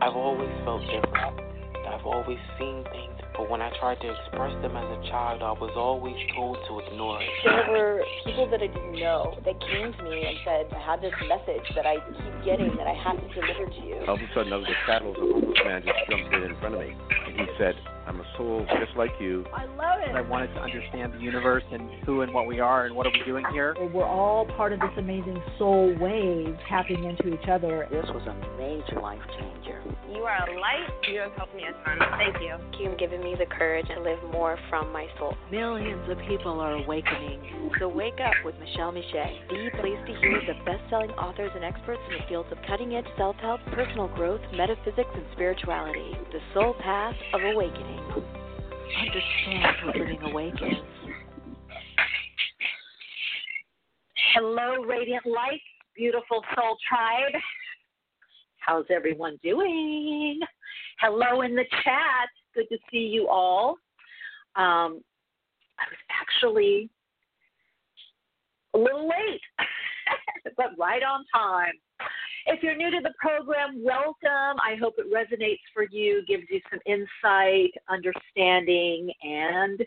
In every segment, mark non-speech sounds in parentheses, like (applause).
I've always felt different. I've always seen things, but when I tried to express them as a child, I was always told to ignore it. There were people that I didn't know that came to me and said, I have this message that I keep getting that I have to deliver to you. All of a sudden, out of the shadows, a homeless man just jumped in in front of me, and he said, I'm a soul just like you. I love it. I wanted to understand the universe and who and what we are and what are we doing here. We're all part of this amazing soul wave tapping into each other. This was a major life changer. You are a light. You have helped me a ton. Thank you. You've given me the courage to live more from my soul. Millions of people are awakening. So wake up with Michele Meiche, the place to hear the best-selling authors and experts in the fields of cutting-edge self-help, personal growth, metaphysics, and spirituality. The soul path of awakening. Understand who Living Awake is. Hello, Radiant Light, beautiful soul tribe. How's everyone doing? Hello in the chat. Good to see you all. Um, I was actually a little late, (laughs) but right on time. If you're new to the program, welcome. I hope it resonates for you, gives you some insight, understanding, and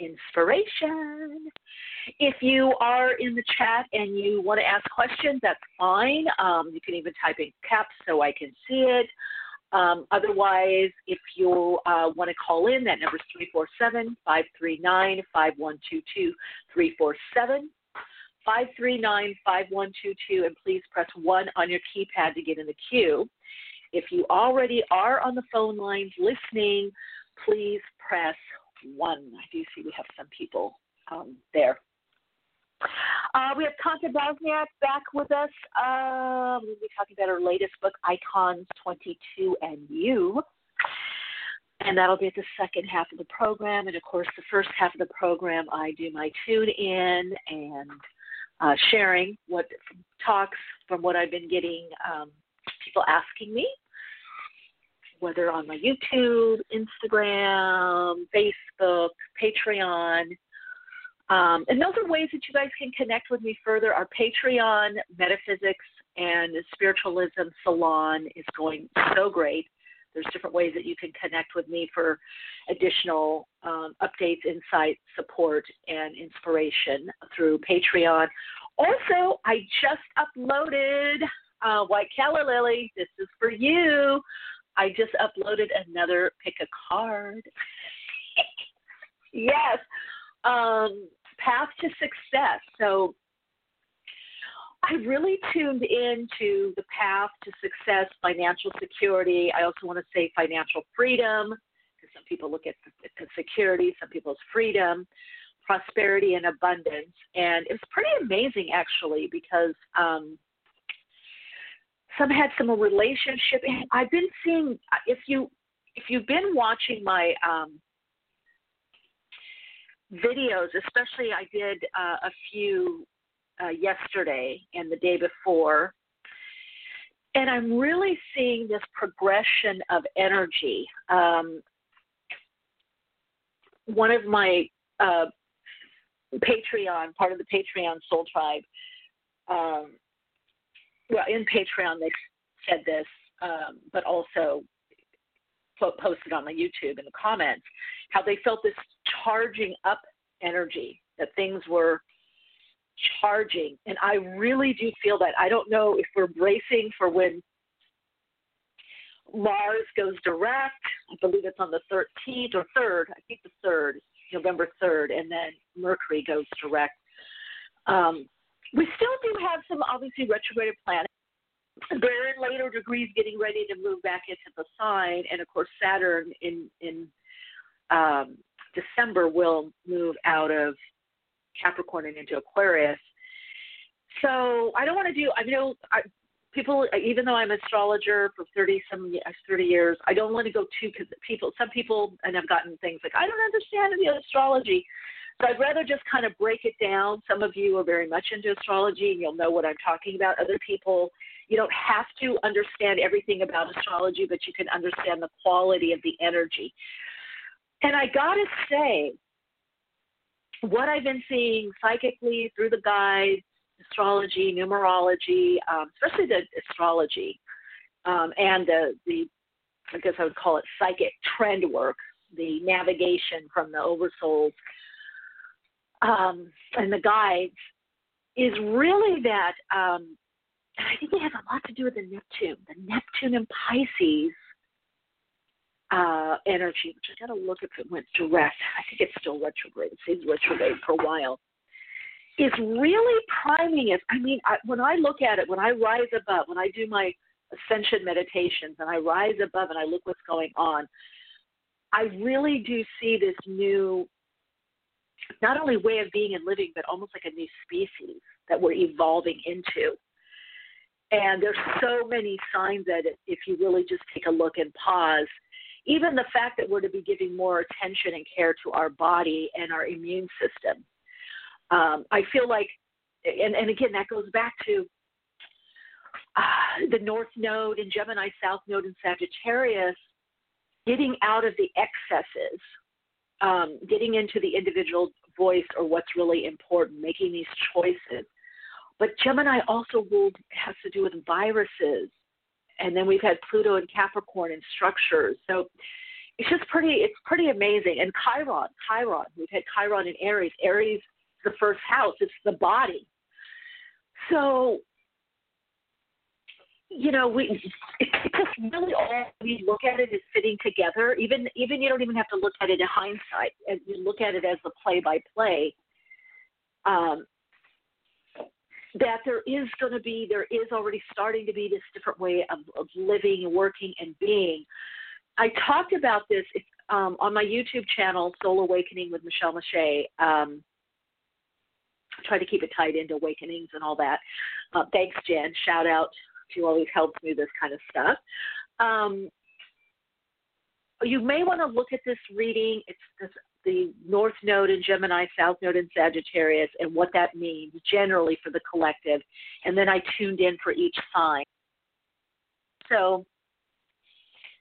inspiration. If you are in the chat and you want to ask questions, that's fine. Um, you can even type in caps so I can see it. Um, otherwise, if you uh, want to call in, that number is 347 539 5122 347 539 5122, and please press 1 on your keypad to get in the queue. If you already are on the phone lines listening, please press 1. I do see we have some people um, there. Uh, we have Kanta Bosniak back with us. Uh, we'll be talking about her latest book, Icons 22 and You. And that'll be at the second half of the program. And of course, the first half of the program, I do my tune in and uh, sharing what talks from what I've been getting um, people asking me, whether on my YouTube, Instagram, Facebook, Patreon. Um, and those are ways that you guys can connect with me further. Our Patreon, Metaphysics, and Spiritualism Salon is going so great. There's different ways that you can connect with me for additional um, updates, insight, support, and inspiration through Patreon. Also, I just uploaded uh, White Calla Lily. This is for you. I just uploaded another pick a card. (laughs) yes. Um, path to success. So I really tuned into the path to success, financial security. I also want to say financial freedom, because some people look at security, some people's freedom, prosperity, and abundance. And it was pretty amazing, actually, because um, some had some relationship. I've been seeing if you if you've been watching my um, videos, especially I did uh, a few uh, yesterday and the day before. And I'm really seeing this progression of energy. Um, one of my uh, Patreon, part of the Patreon Soul Tribe, um, well, in Patreon, they said this, um, but also posted on the YouTube in the comments, how they felt this charging up energy, that things were charging. And I really do feel that. I don't know if we're bracing for when Mars goes direct. I believe it's on the 13th or 3rd. I think the 3rd, November 3rd, and then Mercury goes direct. Um, we still do have some obviously retrograde planets. They're in later degrees, getting ready to move back into the sign, and of course Saturn in in um, December will move out of Capricorn and into Aquarius. So I don't want to do. I know I, people, even though I'm an astrologer for 30 some 30 years, I don't want to go too because people, some people, and I've gotten things like I don't understand the astrology. So I'd rather just kind of break it down. Some of you are very much into astrology and you'll know what I'm talking about. Other people, you don't have to understand everything about astrology, but you can understand the quality of the energy. And I got to say, what I've been seeing psychically through the guides, astrology, numerology, um, especially the astrology, um, and the the I guess I would call it psychic trend work, the navigation from the oversouls um, and the guides is really that. Um, and I think it has a lot to do with the Neptune, the Neptune and Pisces uh, energy, which I got to look if it went direct. I think it's still retrograde. It stays retrograde for a while. Is really priming us. I mean, I, when I look at it, when I rise above, when I do my ascension meditations and I rise above and I look what's going on, I really do see this new, not only way of being and living, but almost like a new species that we're evolving into. And there's so many signs that if you really just take a look and pause, even the fact that we're to be giving more attention and care to our body and our immune system. Um, I feel like, and, and again, that goes back to uh, the North Node and Gemini, South Node and Sagittarius, getting out of the excesses, um, getting into the individual voice or what's really important, making these choices. But Gemini also ruled has to do with viruses, and then we've had Pluto and Capricorn and structures. So it's just pretty it's pretty amazing. And Chiron, Chiron, we've had Chiron in Aries. Aries the first house, it's the body. So you know, we really all we look at it is fitting together. Even even you don't even have to look at it in hindsight. As you look at it as the play by play. Um, that there is going to be, there is already starting to be this different way of, of living working and being. I talked about this um, on my YouTube channel, Soul Awakening with Michele Meiche. Um, try to keep it tied into awakenings and all that. Uh, thanks, Jen. Shout out. She always helps me with this kind of stuff. Um, you may want to look at this reading. It's this the North Node in Gemini, South Node in Sagittarius, and what that means generally for the collective. And then I tuned in for each sign. So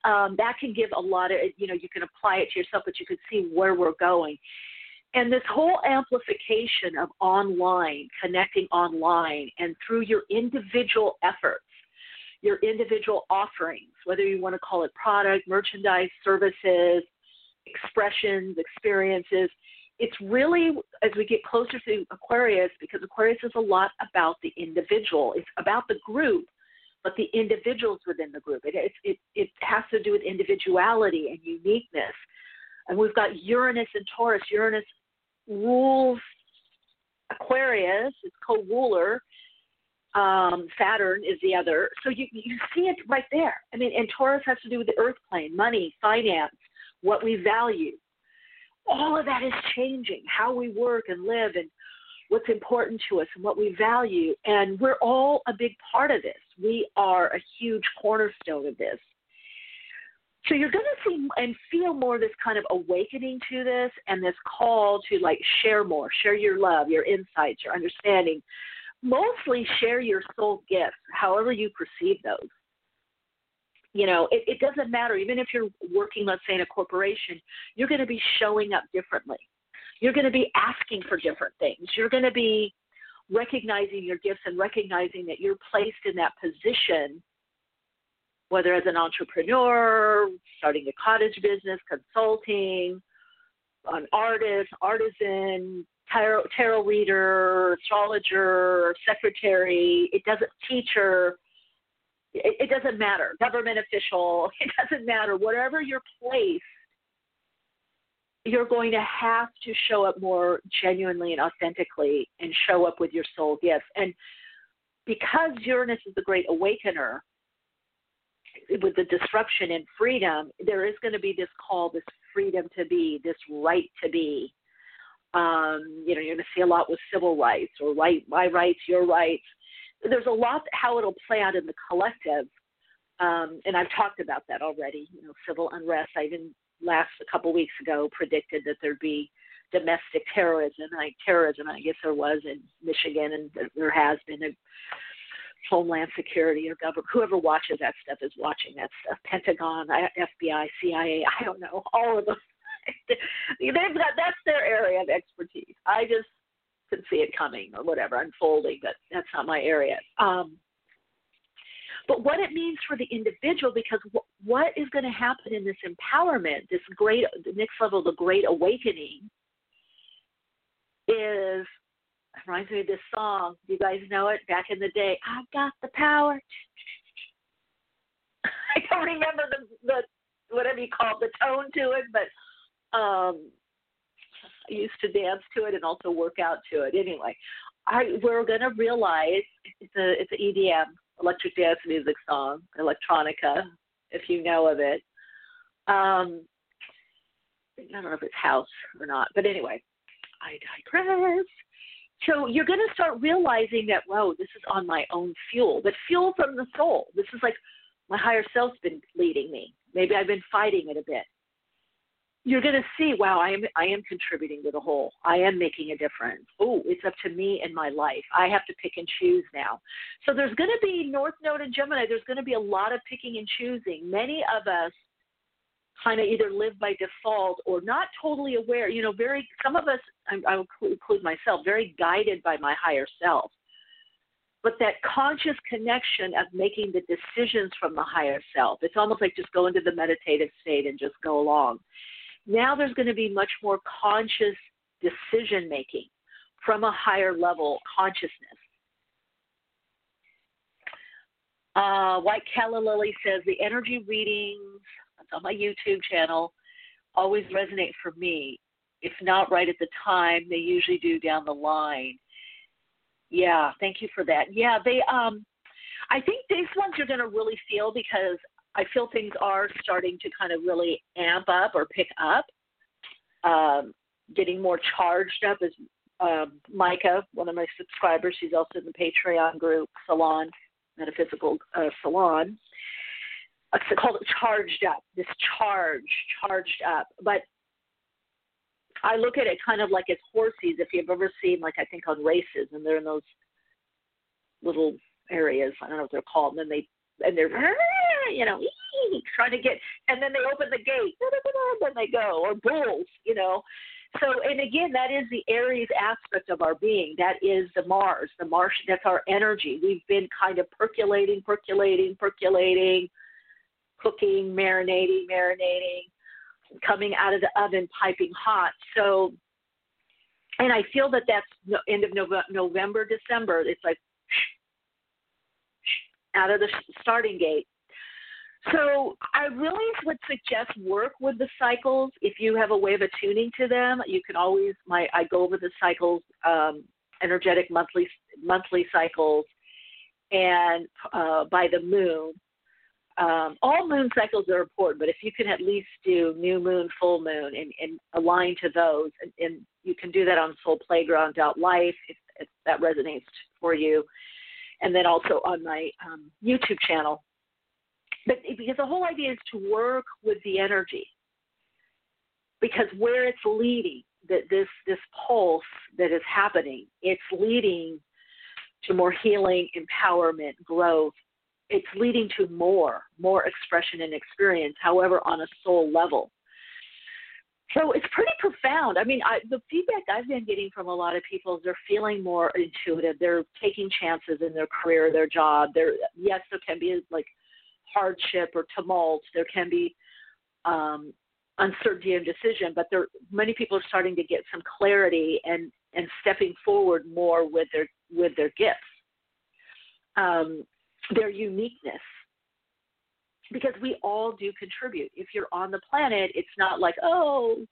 um, that can give a lot of, you know, you can apply it to yourself, but you can see where we're going. And this whole amplification of online, connecting online, and through your individual efforts, your individual offerings, whether you want to call it product, merchandise, services, expressions, experiences. It's really as we get closer to Aquarius, because Aquarius is a lot about the individual. It's about the group, but the individuals within the group. It, it, it, it has to do with individuality and uniqueness. And we've got Uranus and Taurus. Uranus rules Aquarius, it's co ruler. Um, Saturn is the other. So you, you see it right there. I mean, and Taurus has to do with the earth plane, money, finance, what we value. All of that is changing, how we work and live and what's important to us and what we value. And we're all a big part of this. We are a huge cornerstone of this. So you're going to see and feel more this kind of awakening to this and this call to like share more, share your love, your insights, your understanding. Mostly share your soul gifts, however you perceive those you know, it, it doesn't matter. Even if you're working, let's say, in a corporation, you're going to be showing up differently. You're going to be asking for different things. You're going to be recognizing your gifts and recognizing that you're placed in that position, whether as an entrepreneur, starting a cottage business, consulting, an artist, artisan, tarot, tarot reader, astrologer, secretary, it doesn't teacher, it, it doesn't matter. Government official, (laughs) it doesn't matter. Whatever your place, you're going to have to show up more genuinely and authentically and show up with your soul gifts. And because Uranus is the great awakener, with the disruption and freedom, there is going to be this call, this freedom to be, this right to be. Um, you know, you're going to see a lot with civil rights or right, my rights, your rights there's a lot how it'll play out in the collective, um, and I've talked about that already. You know, civil unrest. I even last a couple weeks ago predicted that there'd be domestic terrorism. I terrorism. I guess there was in Michigan, and there has been a Homeland Security or government, whoever watches that stuff is watching that stuff. Pentagon, FBI, CIA, I don't know, all of them. (laughs) They've got that's their area of expertise. I just could see it coming or whatever unfolding, but that's not my area. Um, but what it means for the individual because what is going to happen in this empowerment this great the next level the great awakening is reminds me of this song you guys know it back in the day i've got the power (laughs) i don't remember the the whatever you call it, the tone to it but um I used to dance to it and also work out to it. Anyway, I, we're going to realize it's a it's an EDM electric dance music song, electronica, if you know of it. Um, I don't know if it's house or not, but anyway, I digress. So you're going to start realizing that, whoa, this is on my own fuel, but fuel from the soul. This is like my higher self's been leading me. Maybe I've been fighting it a bit you're going to see, wow, I am I am contributing to the whole. I am making a difference. Oh, it's up to me and my life. I have to pick and choose now. So there's going to be North Node and Gemini. There's going to be a lot of picking and choosing. Many of us kind of either live by default or not totally aware. You know, very some of us, I, I will include myself, very guided by my higher self. But that conscious connection of making the decisions from the higher self, it's almost like just go into the meditative state and just go along now there's going to be much more conscious decision making from a higher level consciousness. Uh, White Calla Lily says the energy readings on my YouTube channel always resonate for me. If not right at the time, they usually do down the line. Yeah, thank you for that. Yeah, they um I think these ones you're going to really feel because I feel things are starting to kind of really amp up or pick up, um, getting more charged up. As um, Micah, one of my subscribers, she's also in the Patreon group Salon, Metaphysical uh, Salon. It's called charged up. This charge, charged up. But I look at it kind of like as horses. If you've ever seen, like I think on races, and they're in those little areas. I don't know what they're called. And then they and they're you know trying to get and then they open the gate (laughs) and then they go or bulls you know. So and again that is the aries aspect of our being. That is the mars the mars that's our energy. We've been kind of percolating percolating percolating cooking marinating marinating coming out of the oven piping hot. So and i feel that that's end of november december it's like (laughs) out of the starting gate. So I really would suggest work with the cycles. If you have a way of attuning to them, you can always my I go over the cycles, um, energetic monthly monthly cycles, and uh, by the moon. Um, all moon cycles are important, but if you can at least do new moon, full moon, and, and align to those, and, and you can do that on Soul Playground Life if, if that resonates for you and then also on my um, YouTube channel. But because the whole idea is to work with the energy, because where it's leading, that this this pulse that is happening, it's leading to more healing, empowerment, growth. It's leading to more, more expression and experience, however, on a soul level. So it's pretty profound. I mean, I, the feedback I've been getting from a lot of people is they're feeling more intuitive. They're taking chances in their career, their job. There, yes, there can be like hardship or tumult. There can be um, uncertainty and decision, but there many people are starting to get some clarity and and stepping forward more with their with their gifts, um, their uniqueness because we all do contribute. If you're on the planet, it's not like, oh,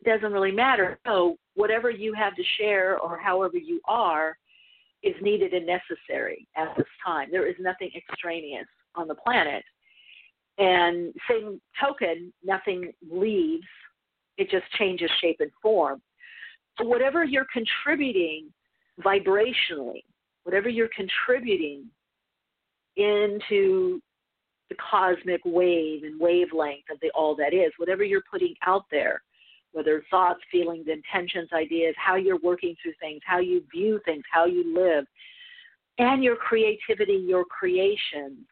it doesn't really matter. No, whatever you have to share or however you are is needed and necessary at this time. There is nothing extraneous on the planet. And same token, nothing leaves, it just changes shape and form. So whatever you're contributing vibrationally, whatever you're contributing into the cosmic wave and wavelength of the all that is, whatever you're putting out there, whether thoughts, feelings, intentions, ideas, how you're working through things, how you view things, how you live, and your creativity, your creations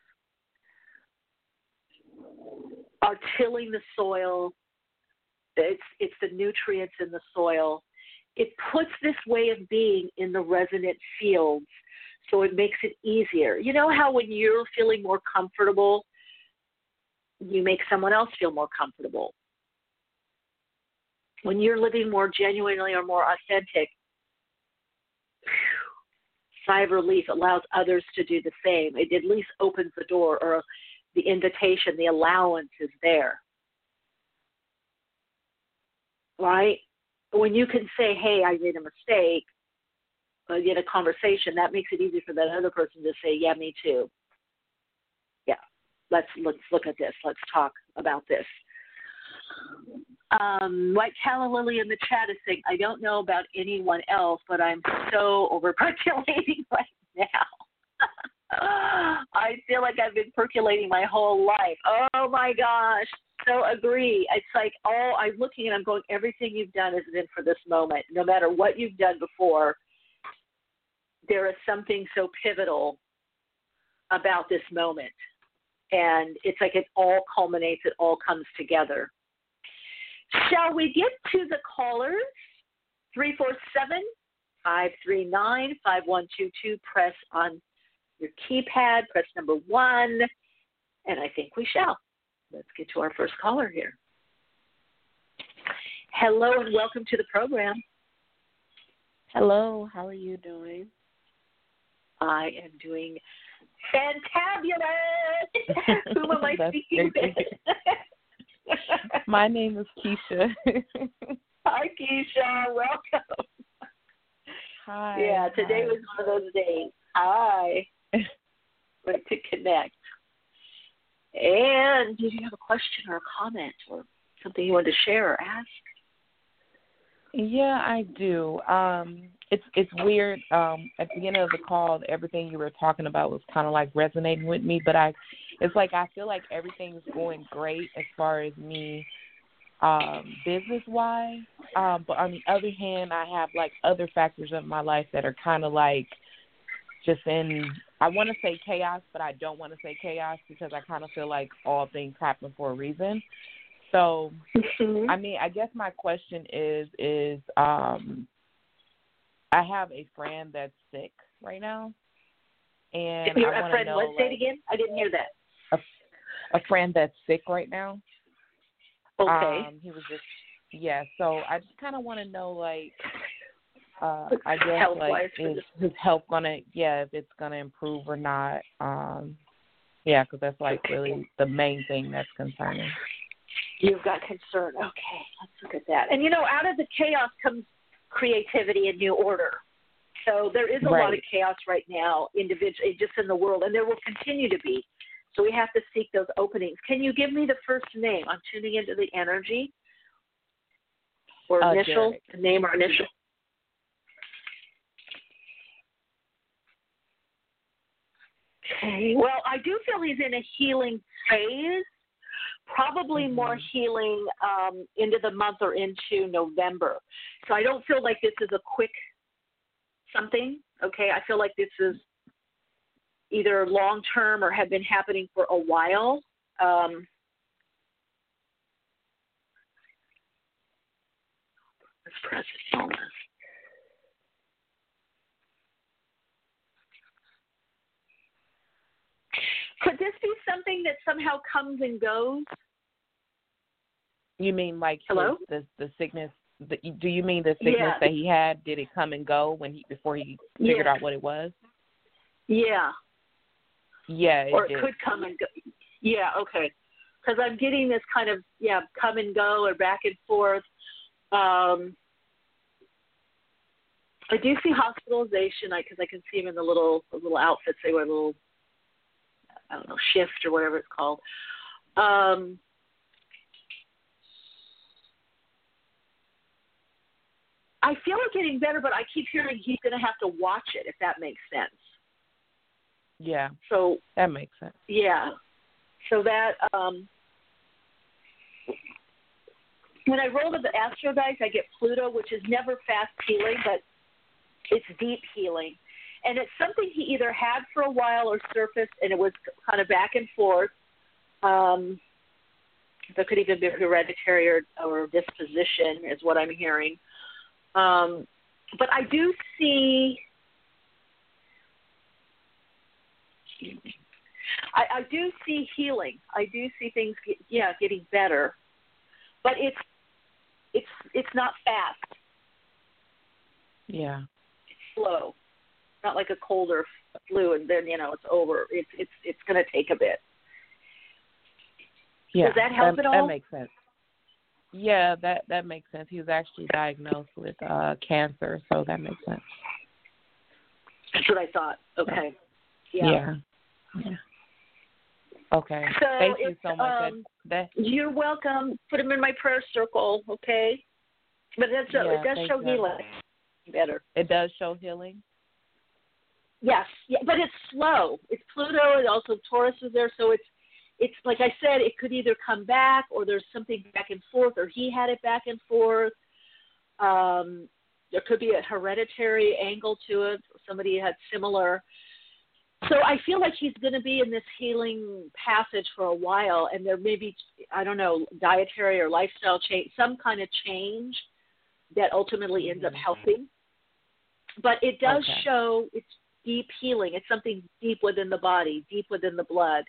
are tilling the soil. It's, it's the nutrients in the soil. It puts this way of being in the resonant fields So it makes it easier. You know how when you're feeling more comfortable, you make someone else feel more comfortable. When you're living more genuinely or more authentic, sigh of relief allows others to do the same. It at least opens the door or the invitation, the allowance is there. Right? When you can say, hey, I made a mistake, uh, get a conversation, that makes it easy for that other person to say, yeah, me too. Yeah, let's let's look at this. Let's talk about this. Um, White Calla Lily in the chat is saying, I don't know about anyone else, but I'm so over percolating (laughs) right now. (laughs) I feel like I've been percolating my whole life. Oh my gosh. So agree. It's like oh, I'm looking and I'm going, everything you've done is in for this moment. No matter what you've done before, there is something so pivotal about this moment. And it's like it all culminates, it all comes together. Shall we get to the callers? 347 539 5122. Press on your keypad, press number one, and I think we shall. Let's get to our first caller here. Hello and welcome to the program. Hello, how are you doing? I am doing fantabulous. (laughs) Who am I speaking with? (laughs) My name is Keisha. (laughs) Hi, Keisha. Welcome. Hi. Yeah, today hi. was one of those days. Hi. (laughs) Great to connect. And did you have a question or a comment or something you wanted to share or ask? Yeah, I do. Um, it's it's weird. Um, at the beginning of the call, everything you were talking about was kind of like resonating with me, but I, it's like I feel like everything's going great as far as me, um, business wise. Um, but on the other hand, I have like other factors of my life that are kind of like just in. I want to say chaos, but I don't want to say chaos because I kind of feel like all things happen for a reason. So, Mm-hmm. I mean, I guess my question is is um I have a friend that's sick right now, and I a want to friend. know What? Say it again. I didn't hear that. A friend that's sick right now. Okay. Um, he was just yeah. So I just kind of want to know like, uh, I guess Health-wise like is his health gonna yeah if it's gonna improve or not. Um, yeah, because that's like really the main thing that's concerning. You've got concern. Okay, let's look at that. And you know, out of the chaos comes creativity and new order. So there is a lot of chaos right now, individually, just in the world, and there will continue to be. So we have to seek those openings. Can you give me the first name? I'm tuning into the energy. Or Uh, initial, Derek. name or initial. Okay. Well, I do feel he's in a healing phase. Probably more healing um, into the month or into November. So I don't feel like this is a quick something. Okay, I feel like this is either long term or have been happening for a while. Um, illness. Could this be something that somehow comes and goes? You mean like Hello? the the sickness? The, do you mean the sickness Yeah. that he had? Did it come and go when he before he figured Yeah. out what it was? Yeah, Yeah, it or it did. could come and go. Yeah, okay. Because I'm getting this kind of yeah come and go or back and forth. Um, I do see hospitalization because I can see him in the little the little outfits they wear, little I don't know shift or whatever it's called. Um, I feel it getting better, but I keep hearing he's going to have to watch it if that makes sense. Yeah, So that makes sense. yeah. So that um when I roll the Astro dice, I get Pluto, which is never fast healing, but it's deep healing. And it's something he either had for a while or surfaced, and it was kind of back and forth. Um, there could even be hereditary or, or disposition, is what I'm hearing. Um, but I do see I, I do see healing. I do see things, get, yeah, getting better, but it's it's it's not fast. Yeah. It's slow. Not like a cold or flu, and then you know it's over. It's it's it's going to take a bit. Yeah. Does that help that, at all? That makes sense. Yeah, that that makes sense. He was actually diagnosed with uh cancer, so that makes sense. That's what I thought. Okay. Yeah. Yeah. Yeah. Okay. So Thank you so much. Um, that, that, you're welcome. Put them in my prayer circle, okay? But that's Yeah, it does show healing better. it does show healing. Yes, yeah, but it's slow. It's Pluto, and also Taurus is there, so it's it's like I said, it could either come back or there's something back and forth, or he had it back and forth. Um, there could be a hereditary angle to it. Somebody had similar. So I feel like he's going to be in this healing passage for a while, and there may be I don't know dietary or lifestyle change, some kind of change that ultimately ends up helping. But it does Okay. show it's deep healing. It's something deep within the body, deep within the blood.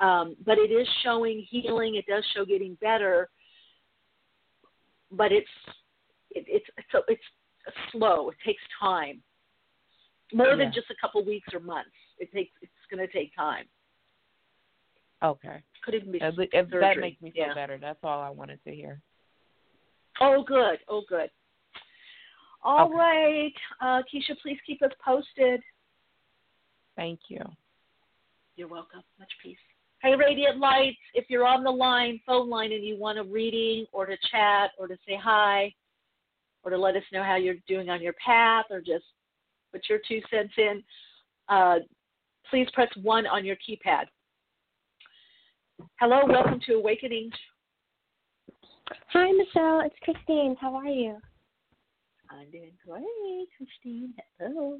Um, but it is showing healing. It does show getting better. But it's it, it's so it's slow. It takes time. More Yeah. than just a couple weeks or months. It takes it's going to take time. Okay. Could even be If, if that makes me feel Yeah. better, that's all I wanted to hear. Oh, good. Oh, good. All Okay. right, uh, Keisha, please keep us posted. Thank you. You're welcome. Much peace. Hey, Radiant Lights, if you're on the line, phone line, and you want a reading or to chat or to say hi or to let us know how you're doing on your path or just put your two cents in, uh, please press 1 on your keypad. Hello, welcome to Awakening. Hi, Michele. It's Christine. How are you? I'm doing great, Christine. Hello.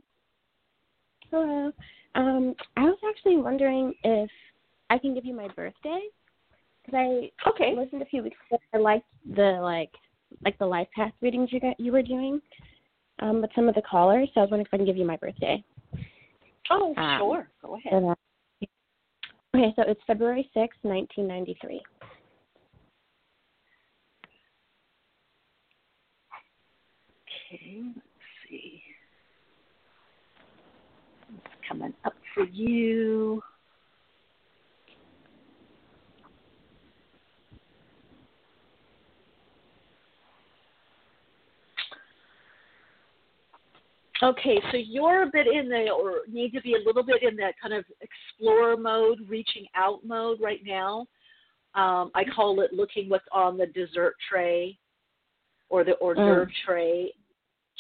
Hello. Um, I was actually wondering if I can give you my birthday because I Okay. listened a few weeks ago. I liked the like like the life path readings you got you were doing um, with some of the callers. So I was wondering if I can give you my birthday. Oh, Um, sure. Go ahead. So that- okay, so it's February sixth, nineteen ninety three. Okay, let's see. What's coming up for you? Okay, so you're a bit in the, or need to be a little bit in that kind of explorer mode, reaching out mode right now. Um, I call it looking what's on the dessert tray or the hors d'oeuvre tray,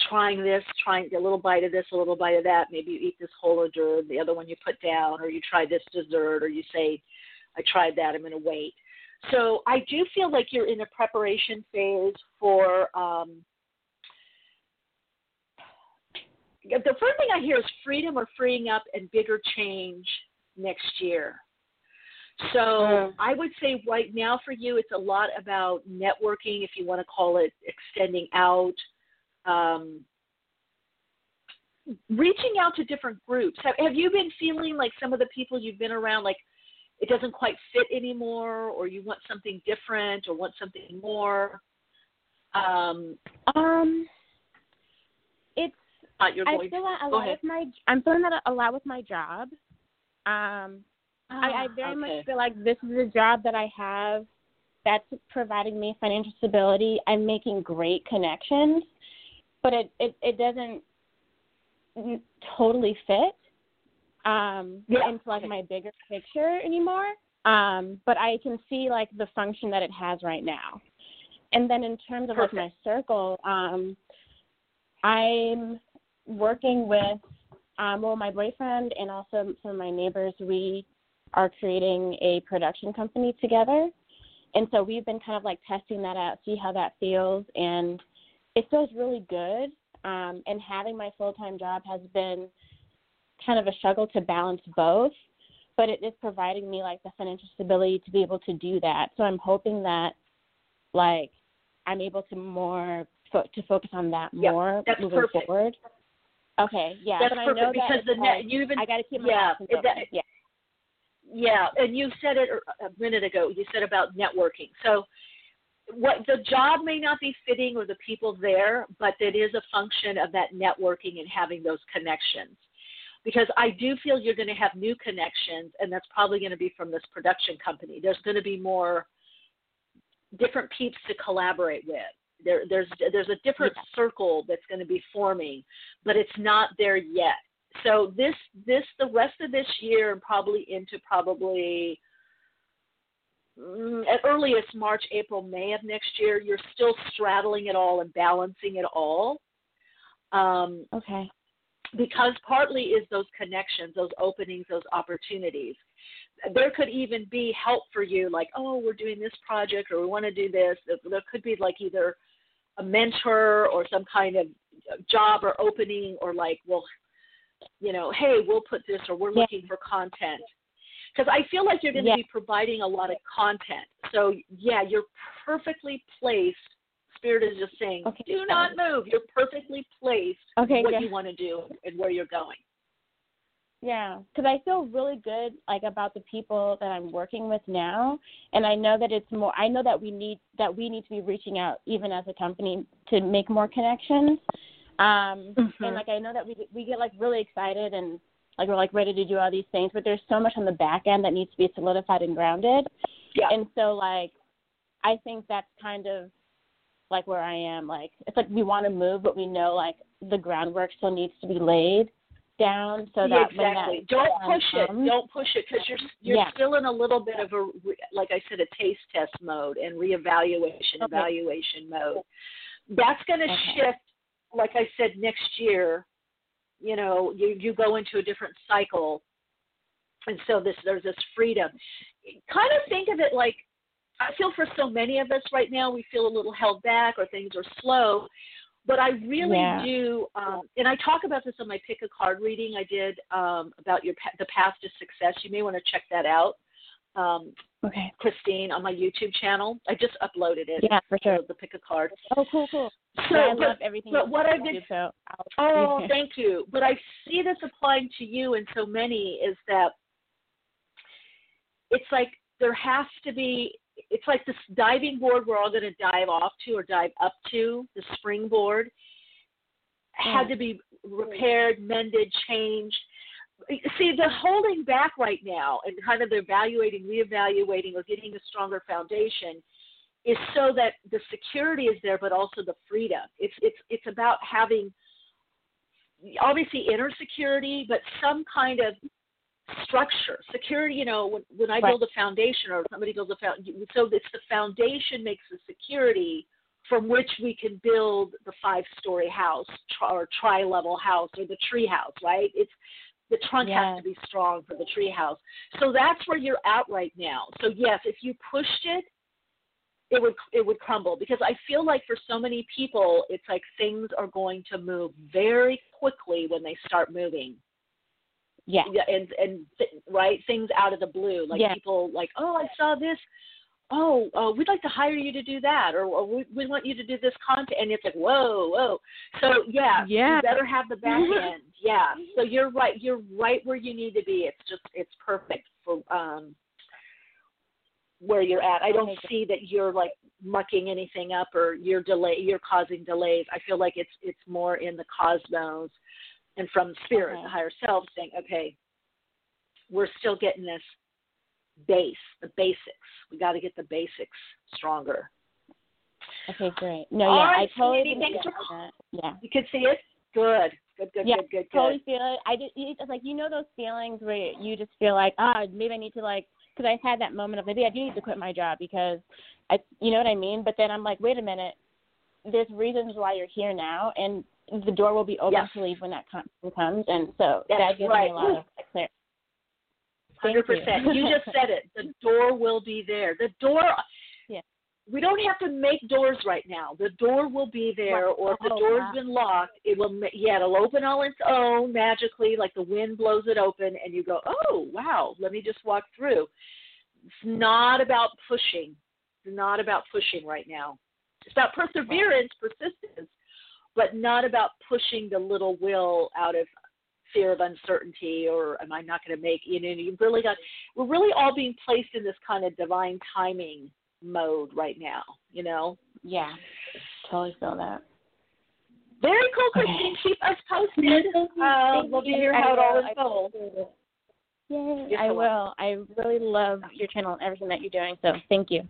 trying this, trying a little bite of this, a little bite of that. Maybe you eat this whole hors d'oeuvre, the other one you put down, or you try this dessert, or you say, I tried that, I'm going to wait. So I do feel like you're in a preparation phase for. Um, the first thing I hear is freedom or freeing up and bigger change next year. So Mm. I would say right now for you, it's a lot about networking, if you want to call it extending out, um, reaching out to different groups. Have, have you been feeling like some of the people you've been around, like it doesn't quite fit anymore, or you want something different, or want something more? Um, Um, uh, you're I feel that a go lot ahead. with my I'm feeling that a lot with my job. Um, I, I Ah, very okay. much feel like this is a job that I have that's providing me financial stability. I'm making great connections, but it it, it doesn't totally fit um Yeah, into like okay. my bigger picture anymore. Um, but I can see like the function that it has right now. And then in terms of like my circle, um, I'm working with um, well, my boyfriend and also some of my neighbors. We are creating a production company together, and so we've been kind of like testing that out, see how that feels, and it feels really good. Um, and having my full time job has been kind of a struggle to balance both, but it is providing me like the financial stability to be able to do that. So I'm hoping that like I'm able to more fo- to focus on that more moving perfect. forward. Okay, yeah, That's perfect because that the net you even I got to keep my yeah options that- yeah. yeah, and you said it a minute ago. You said about networking. So, what the job may not be fitting or the people there, but it is a function of that networking and having those connections. Because I do feel you're going to have new connections, and that's probably going to be from this production company. There's going to be more different peeps to collaborate with. There, there's there's a different yeah. circle that's going to be forming, but it's not there yet so this this the rest of this year and probably into probably mm, at earliest March, April, May of next year, you're still straddling it all and balancing it all. Um, okay. Because partly is those connections, those openings, those opportunities. There could even be help for you, like, oh, we're doing this project or we want to do this. There could be like either a mentor or some kind of job or opening or like, well, you know, hey, we'll put this or we're looking for content. Because I feel like you're going to yeah. be providing a lot of content. So, yeah, you're perfectly placed. Spirit is just saying, okay. do not move. You're perfectly placed okay, what yeah. you want to do and where you're going. Yeah, because I feel really good like about the people that I'm working with now, and I know that it's more. I know that we need that we need to be reaching out even as a company to make more connections. Um, mm-hmm. And like I know that we we get like really excited and like we're like ready to do all these things, but there's so much on the back end that needs to be solidified and grounded. Yeah. And so like I think that's kind of like where I am. Like it's like we want to move, but we know like the groundwork still needs to be laid down so that exactly. That don't push comes, it. Don't push it because you're you're yeah. still in a little bit of a like I said a taste test mode and reevaluation okay. evaluation mode. That's going to okay. shift like I said, next year, you know, you you go into a different cycle, and so this there's this freedom. Kind of think of it like I feel for so many of us right now, we feel a little held back or things are slow. But I really yeah. do, um, and I talk about this on my pick a card reading I did um, about your the path to success. You may want to check that out um, okay. Christine on my YouTube channel. I just uploaded it. Yeah, for sure. The pick a card. Oh, cool, cool. So, yeah, I but, love everything. But what I've been, so oh, (laughs) thank you. But I see this applying to you and so many is that it's like there has to be. It's like this diving board we're all going to dive off to or dive up to. The springboard had mm. to be repaired, mended, changed see the holding back right now and kind of evaluating, reevaluating, or getting a stronger foundation is so that the security is there, but also the freedom. It's it's it's about having obviously inner security, but some kind of structure. Security, you know, when when I build a foundation or somebody builds a foundation, so it's the foundation makes the security from which we can build the five-story house or tri-level house or the tree house, right? It's the trunk has to be strong for the tree house. So that's where you're at right now. So yes, if you pushed it, it would it would crumble because I feel like for so many people, it's like things are going to move very quickly when they start moving. Yeah. yeah and and right things out of the blue, like yeah. people like, oh, I saw this oh, uh, we'd like to hire you to do that, or, or we, we want you to do this content, and it's like, whoa, whoa. So yeah, yeah. you better have the back (laughs) end. Yeah. So you're right. You're right where you need to be. It's just it's perfect for um where you're at. I don't see that you're like mucking anything up or you're delay you're causing delays. I feel like it's it's more in the cosmos and from spirit, okay. the higher self saying, okay, we're still getting this base, the basics. We got to get the basics stronger. Okay, great. No, All yeah, right, I totally for, that. Yeah. You can see it? Good. Good, good, yeah, good, good, good. totally feel it. I just, it's like, you know those feelings where you just feel like, ah, maybe I need to like, because I had that moment of maybe I do need to quit my job because I, you know what I mean? But then I'm like, wait a minute, there's reasons why you're here now, and the door will be open yes. to leave when that time comes. And so That's that gives right. me a lot of clarity. Hundred percent. You just said it. The door will be there. The door. Yeah. We don't have to make doors right now. The door will be there, right. or if the oh, door's wow. been locked, it will. Yeah, it'll open on its own magically, like the wind blows it open, and you go, "Oh, wow! Let me just walk through." It's not about pushing. It's not about pushing right now. It's about perseverance, persistence, but not about pushing the little will out of fear of uncertainty or am I not going to make you know you really got we're really all being placed in this kind of divine timing mode right now, you know. Yeah. Totally feel that. Very cool, Christine. Keep us posted. Uh, love to hear how it all unfolds. Yay, I will. I really love your channel and everything that you're doing. So thank you.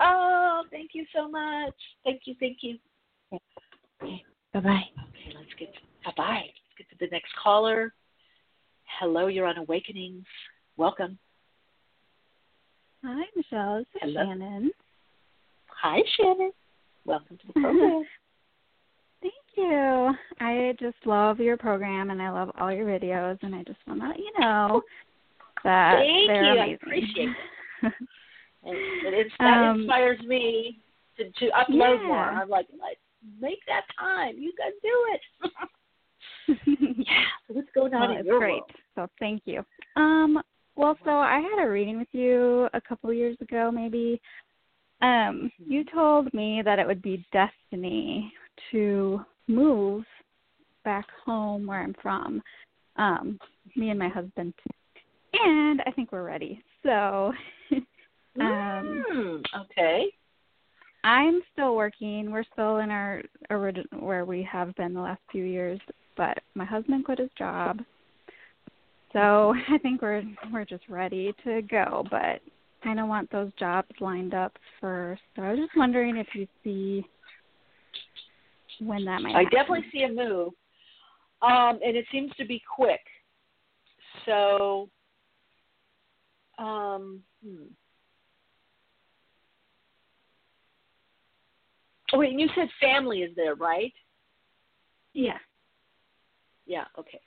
oh, thank you so much. Thank you, thank you. Okay. Bye bye. Okay, let's get bye bye. Let's get to the next caller. Hello, you're on Awakenings. Welcome. Hi, Michele. This is Hello. Shannon. Hi, Shannon. Welcome to the (laughs) program. Thank you. I just love your program and I love all your videos and I just want to let you know (laughs) that Thank they're you. amazing. I appreciate it. And (laughs) it is, that Um, inspires me to, to upload yeah. more. I'm like, like, make that time. You can do it. (laughs) yeah. So what's going on Well, in your great. world? So thank you. Um, well, so I had a reading with you a couple years ago, maybe. Um, you told me that it would be destiny to move back home where I'm from. Um, me and my husband, and I think we're ready. So, (laughs) um, Mm, okay. I'm still working. We're still in our origin where we have been the last few years, but my husband quit his job. So (laughs) I think we're we're just ready to go, but kind of want those jobs lined up first. So I was just wondering if you see when that might I happen. definitely see a move. Um, and it seems to be quick. So, um, hmm. Oh, wait, and you said family is there, right? Yeah. Yeah, okay.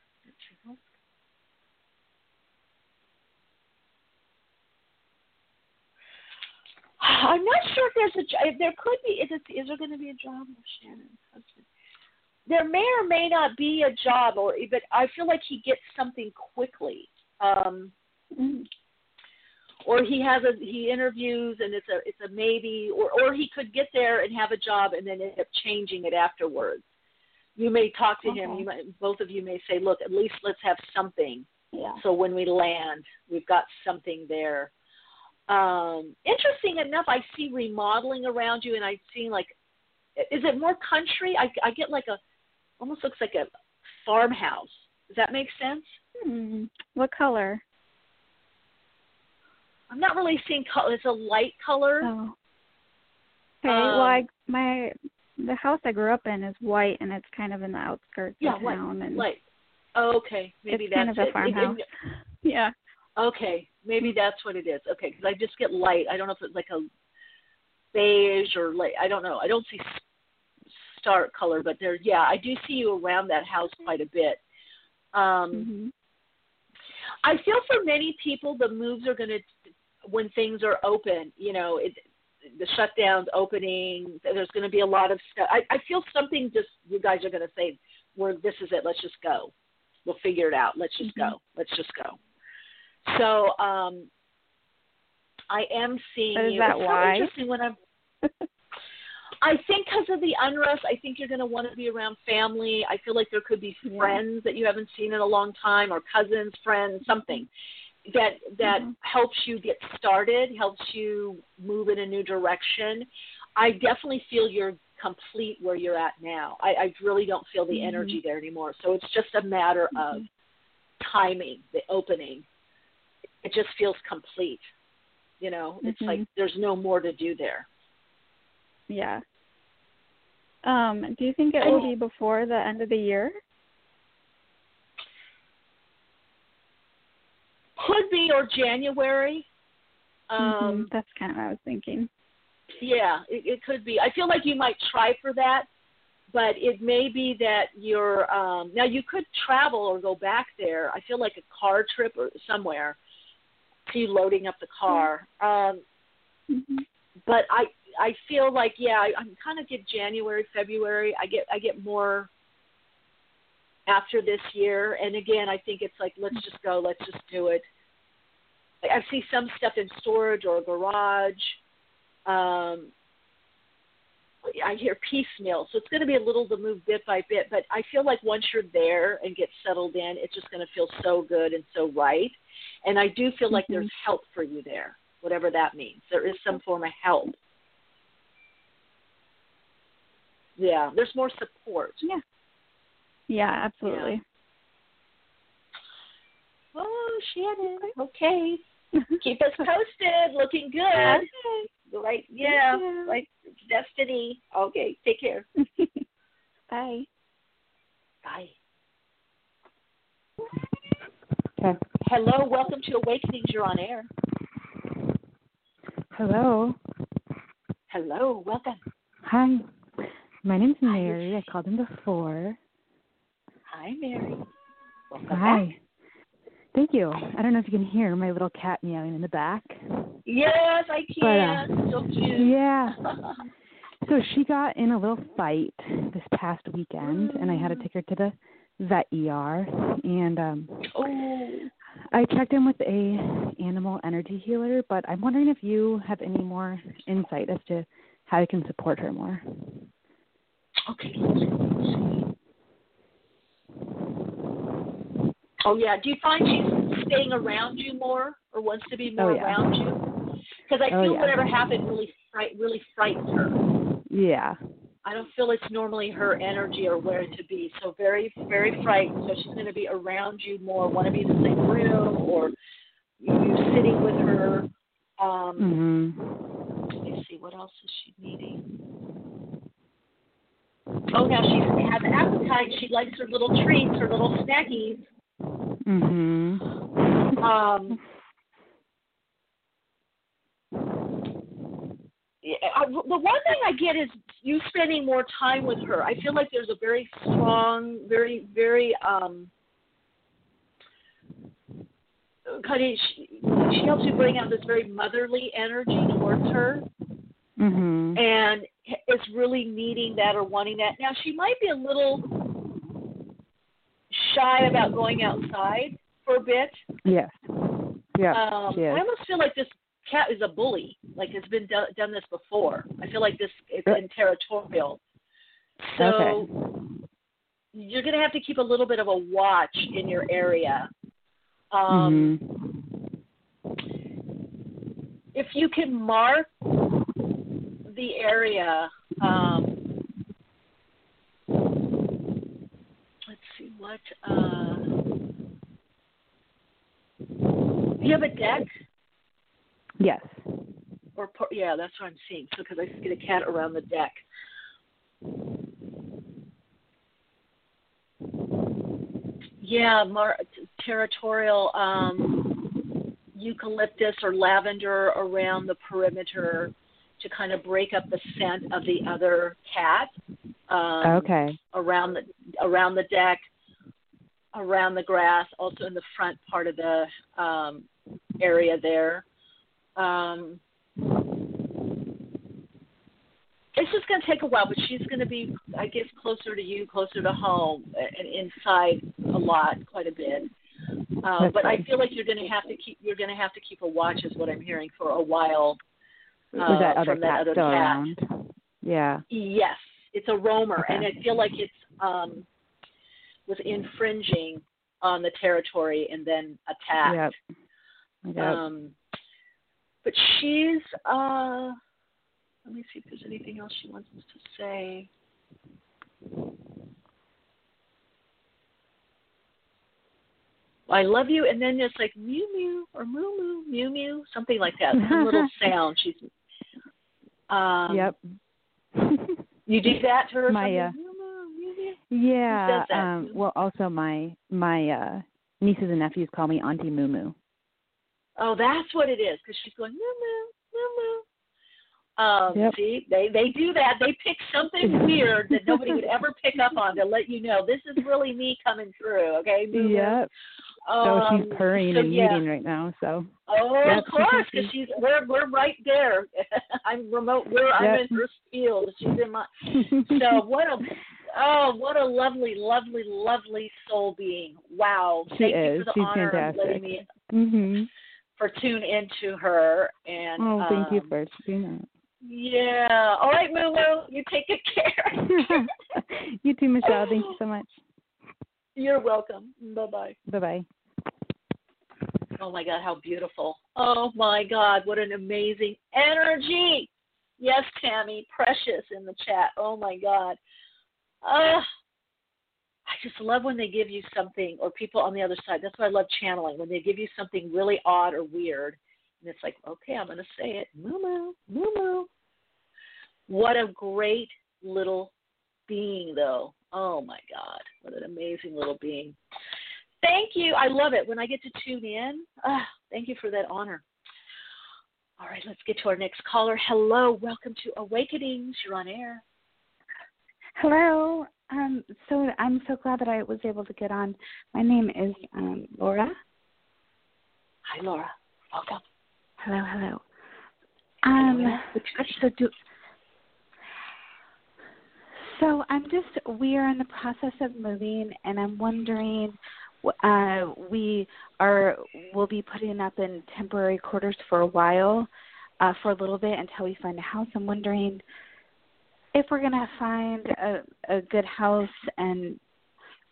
I'm not sure if there's a if there could be is it is there going to be a job for Shannon's husband? There may or may not be a job, or but I feel like he gets something quickly, um, or he has a he interviews and it's a it's a maybe, or or he could get there and have a job and then end up changing it afterwards. You may talk to him. You might both of you may say, look, at least let's have something. Yeah. So when we land, we've got something there. Um, interesting enough, I see remodeling around you, and I see like, is it more country? I, I get like a, almost looks like a farmhouse. Does that make sense? Hmm. What color? I'm not really seeing color. It's a light color. Oh. Okay. well, I Um, my the house I grew up in is white, and it's kind of in the outskirts yeah, of light, town, and light. Oh, okay, maybe it's that's kind of a it. It- farmhouse. (laughs) yeah. Okay, maybe that's what it is. Okay, because I just get light. I don't know if it's like a beige or light. I don't know. I don't see stark color, but there. Yeah, I do see you around that house quite a bit. Um, Mhm. I feel for many people, the moves are going to when things are open. You know, it, the shutdowns opening. There's going to be a lot of stuff. I, I feel something. Just you guys are going to say, "We're this is it. Let's just go. We'll figure it out. Let's just go. Let's just go." So um, I am seeing is you. that it's so why? interesting when I'm. (laughs) I think because of the unrest, I think you're going to want to be around family. I feel like there could be Yeah. friends that you haven't seen in a long time, or cousins, friends, something that that Mhm. helps you get started, helps you move in a new direction. I definitely feel you're complete where you're at now. I, I really don't feel the Mhm. energy there anymore. So it's just a matter of timing, the opening. It just feels complete. You know, it's like there's no more to do there. Yeah. Um, do you think it will be before the end of the year? Could be or January. Um, Mhm, That's kind of what I was thinking. Yeah, it, it could be. I feel like you might try for that, but it may be that you're um now you could travel or go back there. I feel like a car trip or somewhere. See you loading up the car. Um hmm but I I feel like yeah, I, I'm kind of get January, February. I get I get more after this year, and again, I think it's like let's just go, let's just do it. I see some stuff in storage or a garage. Um, I hear piecemeal, so it's going to be a little to move bit by bit. But I feel like once you're there and get settled in, it's just going to feel so good and so right. And I do feel like Mhm. there's help for you there, whatever that means. There is some form of help. Yeah, there's more support. Yeah. Yeah, absolutely. Oh, Shannon. Okay. (laughs) Keep us posted. Looking good. Right. Yeah. Like destiny. Okay. Take care. (laughs) Bye. Bye. Okay. Hello. Welcome to Awakenings. You're on air. Hello. Hello. Welcome. Hi. My name's Mary. I called in before. Hi, Mary. Welcome Hi. back. Thank you. I don't know if you can hear my little cat meowing in the back. Yes, I But, uh, can. so cute. Yeah. (laughs) So she got in a little fight this past weekend, and I had to take her to the vet ER. And um oh. I checked in with a animal energy healer, but I'm wondering if you have any more insight as to how I can support her more. Okay. Let's see. Let's see. Oh yeah. Do you find she's staying around you more, or wants to be more Oh, yeah. around you? Because I Oh, feel yeah. whatever happened really fright really frightens her. Yeah. I don't feel it's normally her energy or where to be. So very, very frightened. So she's going to be around you more, want to be in the same room or you sitting with her. Um, Mhm. Let me see, what else is she needing? Oh, now she has an appetite. She likes her little treats, her little snackies. Mhm. Um, yeah, I, the one thing I get is you spending more time with her. I feel like there's a very strong, very, very um, kind of. She, she helps you bring out this very motherly energy towards her, Mhm. and is really needing that or wanting that. Now she might be a little shy about going outside for a bit. Yes. Yeah. Um. I almost feel like this cat is a bully. Like it's been do- done this before. I feel like this is in territorial. So Okay. you're going to have to keep a little bit of a watch in your area. Um, Mhm. If you can mark the area. Um, let's see what. Uh, do you have a deck? Yes. or yeah, that's what I'm seeing. So because I see the cat around the deck. Yeah, mar- territorial um, eucalyptus or lavender around the perimeter to kind of break up the scent of the other cat. Um, Okay. Around the around the deck, around the grass, also in the front part of the um, area there. Um, it's just going to take a while, but she's going to be, I guess, closer to you, closer to home, and inside a lot, quite a bit. Uh, but I feel like you're going to have to keep, you're going to have to keep a watch, is what I'm hearing, for a while. Uh, Was that other from that cat other still cat. around? Yeah. Yes, it's a roamer, and I feel like it's um, was infringing on the territory and then attacked. Yep. Yep. Um, but she's uh let me see if there's anything else she wants us to say. I love you, and then it's like mew mew or moo moo mew mew, something like that. Some little (laughs) sound. She's um, yep. (laughs) You do that to her? My, uh, Mew, moo, mew, mew? Yeah. Who says that? Um well also my my uh nieces and nephews call me Auntie Moo Moo. Oh, that's what it is, because she's going moo moo moo moo. Um, Yep. See, they they do that. They pick something (laughs) weird that nobody would ever pick up on to let you know this is really me coming through. Okay. Moo. Yep. So Um, she's purring so, and yeah. eating right now, so Oh, Yep, of course, because she's we're we're right there. (laughs) I'm remote. We're I'm in her field. She's in my. (laughs) So what a oh what a lovely lovely lovely soul being. Wow. She Thank you is. for the She's honor fantastic. of letting me Mhm. for tune into her and Oh, thank you um, for doing that. Yeah. All right, Moo Moo. You take good care. (laughs) you too, Michele. Thank you so much. You're welcome. Bye bye. Bye bye. Oh my God, how beautiful. Oh my God, what an amazing energy. Yes, Tammy, precious in the chat. Oh my God. Uh, I just love when they give you something, or people on the other side. That's why I love channeling, when they give you something really odd or weird. And it's like, okay, I'm going to say it. Moo moo, moo moo. What a great little being, though. Oh my God, what an amazing little being. Thank you. I love it when I get to tune in. Ah, thank you for that honor. All right, let's get to our next caller. Hello, welcome to Awakenings. You're on air. Hello. Um, so I'm so glad that I was able to get on. My name is um, Laura. Hi, Laura. Welcome. Hello, hello. Um, so do. So I'm just we are in the process of moving, and I'm wondering. Uh, we are will be putting up in temporary quarters for a while, uh, for a little bit until we find a house. I'm wondering if we're to find a, a good house and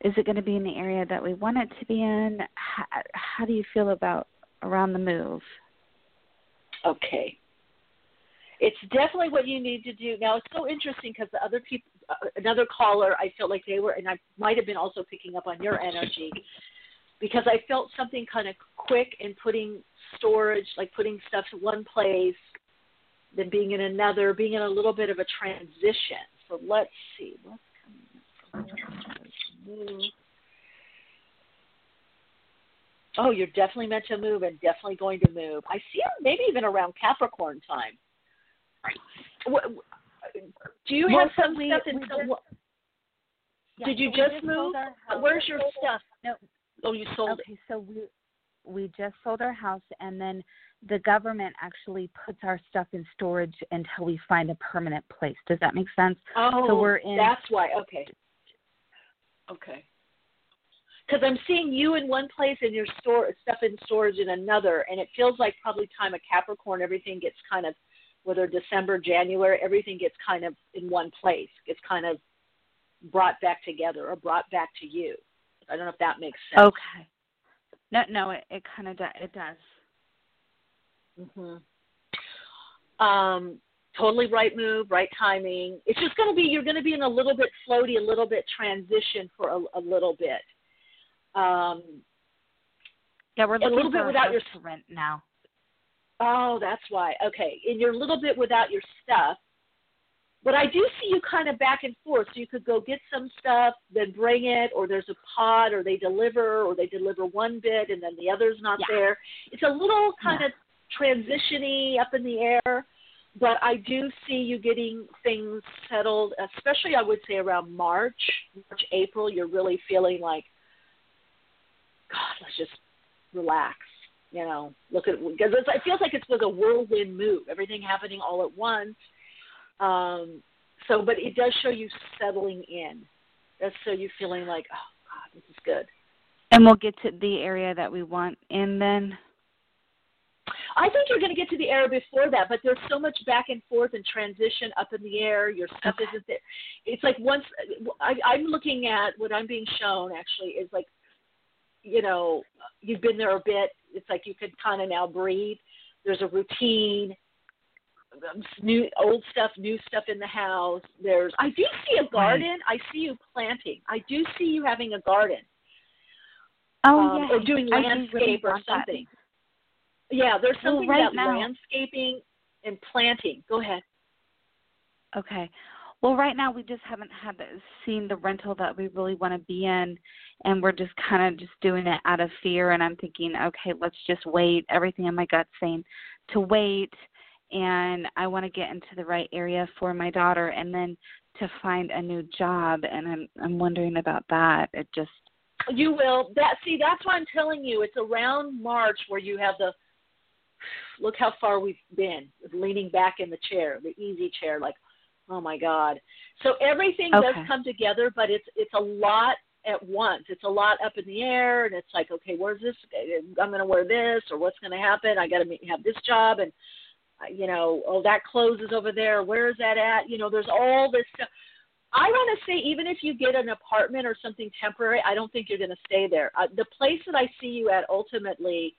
is it going to be in the area that we want it to be in? How, how do you feel about around the move? Okay. It's definitely what you need to do. Now, it's so interesting because the other people, another caller, I felt like they were, and I might have been also picking up on your energy because I felt something kind of quick and putting storage, like putting stuff in one place then being in another, being in a little bit of a transition. So let's see what's coming up. Oh, you're definitely meant to move and definitely going to move. I see maybe even around Capricorn time. Do you have some we, stuff in some? Just, yeah, did you so just, just move? Where's your stuff? No. Oh, you sold okay, it. Okay, so we we just sold our house and then the government actually puts our stuff in storage until we find a permanent place. Does that make sense? Oh, so we're in. That's why. Okay. Okay. Because I'm seeing you in one place and your store stuff in storage in another, and it feels like probably time of Capricorn. Everything gets kind of, whether December, January, everything gets kind of in one place. Gets kind of brought back together or brought back to you. I don't know if that makes sense. Okay. No, no, it, it kind of does. It does. Mhm. Um, totally right move, right timing. It's just going to be you're going to be in a little bit floaty, a little bit transition for a, a little bit. Um, yeah, we're a little bit without your rent now. Oh, that's why. Okay, and you're a little bit without your stuff, but I do see you kind of back and forth. So you could go get some stuff, then bring it, or there's a pod, or they deliver, or they deliver one bit and then the other's not yeah. there. It's a little kind yeah. of transitiony up in the air, but I do see you getting things settled, especially I would say around March, March, April. You're really feeling like, God, let's just relax. You know, look at because it feels like it was a whirlwind move, everything happening all at once. Um, so, but it does show you settling in. That's so you feeling like, oh God, this is good. And we'll get to the area that we want in then. I think you're going to get to the area before that, but there's so much back and forth and transition up in the air. Your stuff okay. isn't there. It's like once I, I'm looking at what I'm being shown actually is like, you know, you've been there a bit. It's like you can kind of now breathe. There's a routine, new old stuff, new stuff in the house. There's I do see a garden. I see you planting. I do see you having a garden. Oh um, yeah, or doing landscape really or that. something. Yeah, there's something well, right about now, landscaping and planting. Go ahead. Okay. Well, right now we just haven't had seen the rental that we really want to be in, and we're just kind of just doing it out of fear. And I'm thinking, okay, let's just wait. Everything in my gut's saying to wait, and I want to get into the right area for my daughter, and then to find a new job. And I'm I'm wondering about that. It just you will that see that's why I'm telling you. It's around March where you have the look how far we've been leaning back in the chair, the easy chair, like, oh my God. So everything okay. does come together, but it's it's a lot at once. It's a lot up in the air, and it's like, okay, where's this? I'm going to wear this, or what's going to happen? I got to have this job, and you know, oh that closes over there. Where is that at? You know, there's all this stuff. I want to say, even if you get an apartment or something temporary, I don't think you're going to stay there. Uh, the place that I see you at ultimately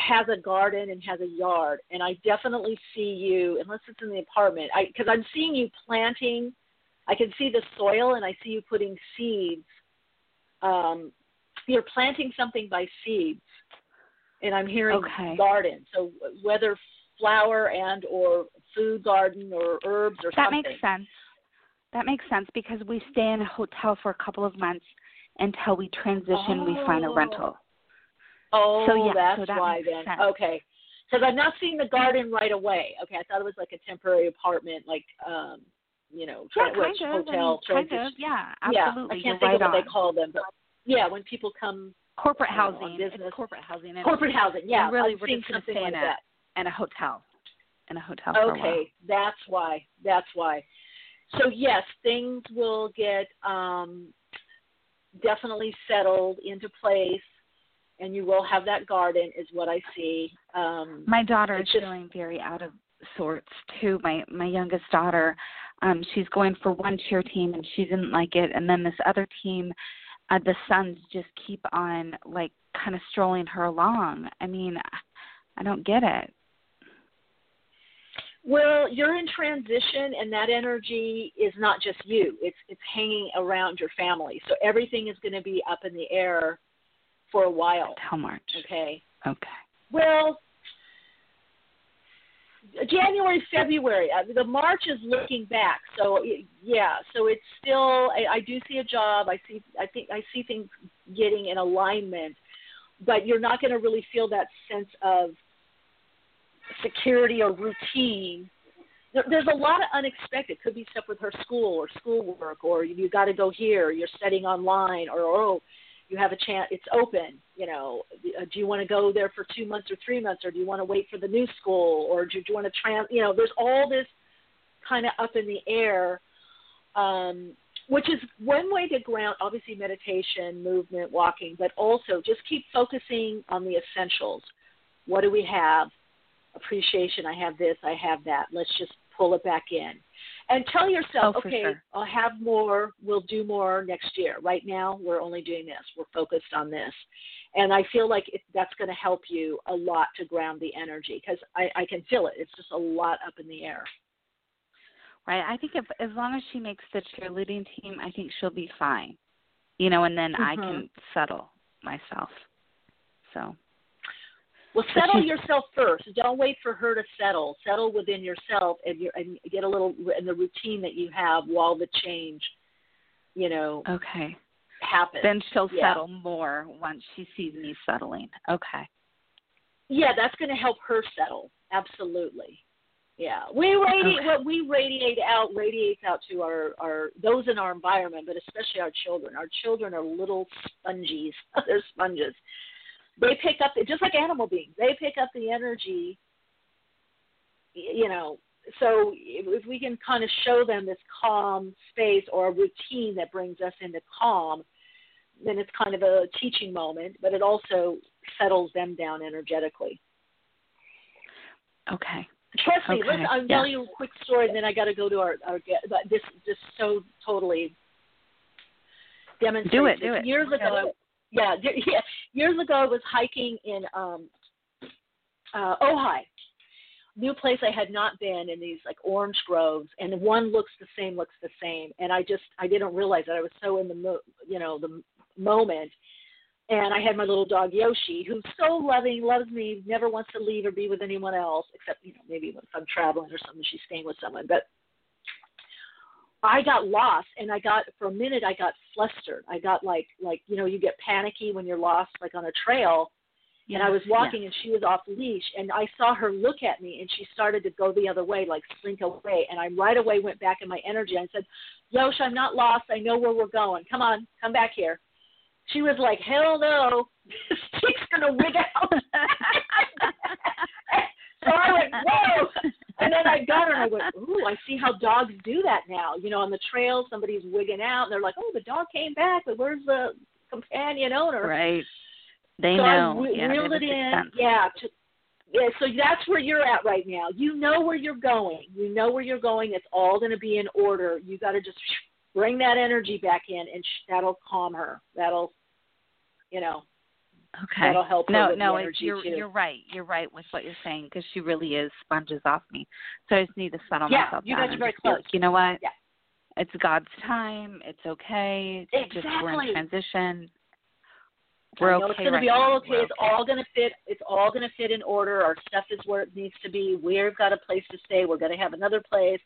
has a garden and has a yard, and I definitely see you, unless it's in the apartment, because I'm seeing you planting. I can see the soil, and I see you putting seeds. Um, you're planting something by seeds, and I'm hearing Okay. garden. So whether flower and or food garden or herbs or That something. That makes sense. That makes sense because we stay in a hotel for a couple of months until we transition. We find a Oh. rental. Oh, So, yeah, that's so that why then. sense. Okay. Because I'm not seeing the garden right away. Okay, I thought it was like a temporary apartment, like um, you know, Yeah, kind of. hotel. I mean, kind of. Yeah, Yeah, absolutely. I can't You're think right of what on. they call them, but yeah, when people come corporate you know, housing. business. Corporate housing. And corporate housing. Yeah, and really, I'm we're just going to something stay like in a that. in a hotel. In a hotel for a while. Okay, that's why. That's why. So yes, things will get um, definitely settled into place, and you will have that garden, is what I see. Um, My daughter is just- feeling very out of sorts too. My my youngest daughter, um, she's going for one cheer team and she didn't like it, and then this other team, uh, the sons just keep on like kind of strolling her along. I mean, I don't get it. Well, you're in transition, and that energy is not just you. It's it's hanging around your family. So everything is going to be up in the air for a while. How much? Okay. Okay. Well, January, February. Uh, the March is looking back. So yeah. So it's still. I, I do see a job. I see. I think I see things getting in alignment, but you're not going to really feel that sense of security or routine. There, there's a lot of unexpected. Could be stuff with her school or schoolwork, or you got to go here. You're studying online, or oh, you have a chance. It's open. You know, uh, do you want to go there for two months or three months, or do you want to wait for the new school, or do, do you want to trans? You know, there's all this kind of up in the air. Um, which is one way to ground obviously meditation movement walking but also just keep focusing on the essentials what do we have appreciation i have this i have that let's just pull it back in and tell yourself Oh, okay sure. i'll have more we'll do more next year right now we're only doing this we're focused on this and i feel like it, that's going to help you a lot to ground the energy because I, I can feel it it's just a lot up in the air Right. I think if as long as she makes the cheerleading team, I think she'll be fine. You know, and then I Mhm. can settle myself. So. Well, settle yourself first. Don't wait for her to settle. Settle within yourself and, you and get a little in the routine that you have while the change, you know, Okay. happens. Then she'll Yeah. settle more once she sees me settling. Okay. Yeah, that's going to help her settle. Absolutely. Yeah, we radiate Okay. what we radiate out radiates out to our our those in our environment, but especially our children. Our children are little sponges. (laughs) They're sponges. They pick up just like animal beings. They pick up the energy. You know, so if, we can kind of show them this calm space or a routine that brings us into calm, then it's kind of a teaching moment, but it also settles them down energetically. Okay. Trust me. Okay, Listen, I'll yeah. tell you a quick story, and then I got to go to our our. But this just so totally demonstrates. Do it, do it. Years ago, yeah, (laughs) yeah, years ago, I was hiking in um, uh, Ojai, new place I had not been in these like orange groves, and one looks the same, looks the same, and I just I didn't realize that I was so in the mo- you know the moment. And I had my little dog Yoshi, who's so loving, loves me, never wants to leave or be with anyone else, except you know maybe if I'm traveling or something, she's staying with someone. But I got lost, and I got for a minute I got flustered. I got like like you know you get panicky when you're lost like on a trail. and I was Yes, walking, and she was off leash, and I saw her look at me, and she started to go the other way, like slink away. And I right away went back in my energy. I said, "Yosh, I'm not lost. I know where we're going. Come on, come back here." She was like, "Hell no, (laughs) this chick's gonna wig out." (laughs) (laughs) so I went, (laughs) "Whoa!" And then I got her, and I went, "Ooh, I see how dogs do that now. You know, on the trail, somebody's wigging out, and they're like, "Oh, the dog came back, but where's the companion owner?" Right. They so know. I re- yeah, reeled it in. sense. Yeah, to, Yeah, so that's where you're at right now. You know where you're going. You know where you're going. It's all going to be in order. You got to just bring that energy back in, and sh- that'll calm her. That'll, you know, Okay. that'll help no, no, the it's, energy you're too. you're right. You're right with what you're saying because she really is sponges off me. So I just need to settle Yeah, myself you down guys are very be like, close. you know what? Yeah. It's God's time. It's okay. It's just we're in transition. We're okay it's right to be all okay. It's all going to fit. It's all going to fit in order. Our stuff is where it needs to be. We've got a place to stay. We're going to have another place.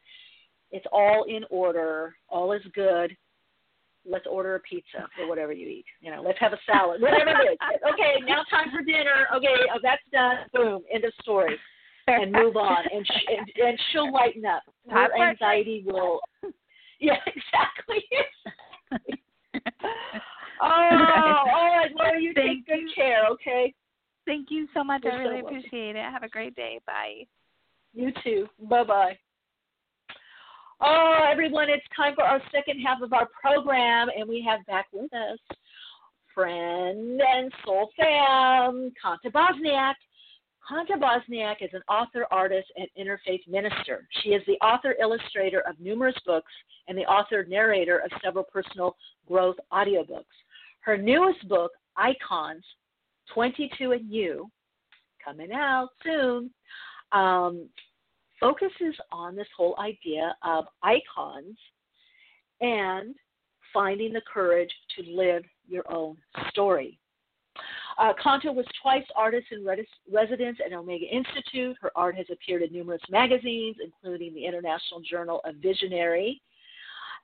It's all in order. All is good. Let's order a pizza or whatever you eat. You know, let's have a salad, whatever it is. (laughs) Okay, now time for dinner. Okay, oh, that's done. Boom. End of story. And move on. And sh- and, and she'll lighten up. Her anxiety will. (laughs) Yeah, exactly. (laughs) Oh, all right, Laura, you take good you. care, okay? Thank you so much. You're I so really welcome. appreciate it. Have a great day. Bye. You too. Bye bye. Oh, everyone, it's time for our second half of our program, and we have back with us friend and soul fam, Kanta Bosniak. Kanta Bosniak is an author, artist, and interfaith minister. She is the author illustrator of numerous books and the author narrator of several personal growth audiobooks. Her newest book, Icons 22 and You, coming out soon, um, focuses on this whole idea of icons and finding the courage to live your own story. Uh, Kanta was twice artist in residence at Omega Institute. Her art has appeared in numerous magazines, including the International Journal of Visionary,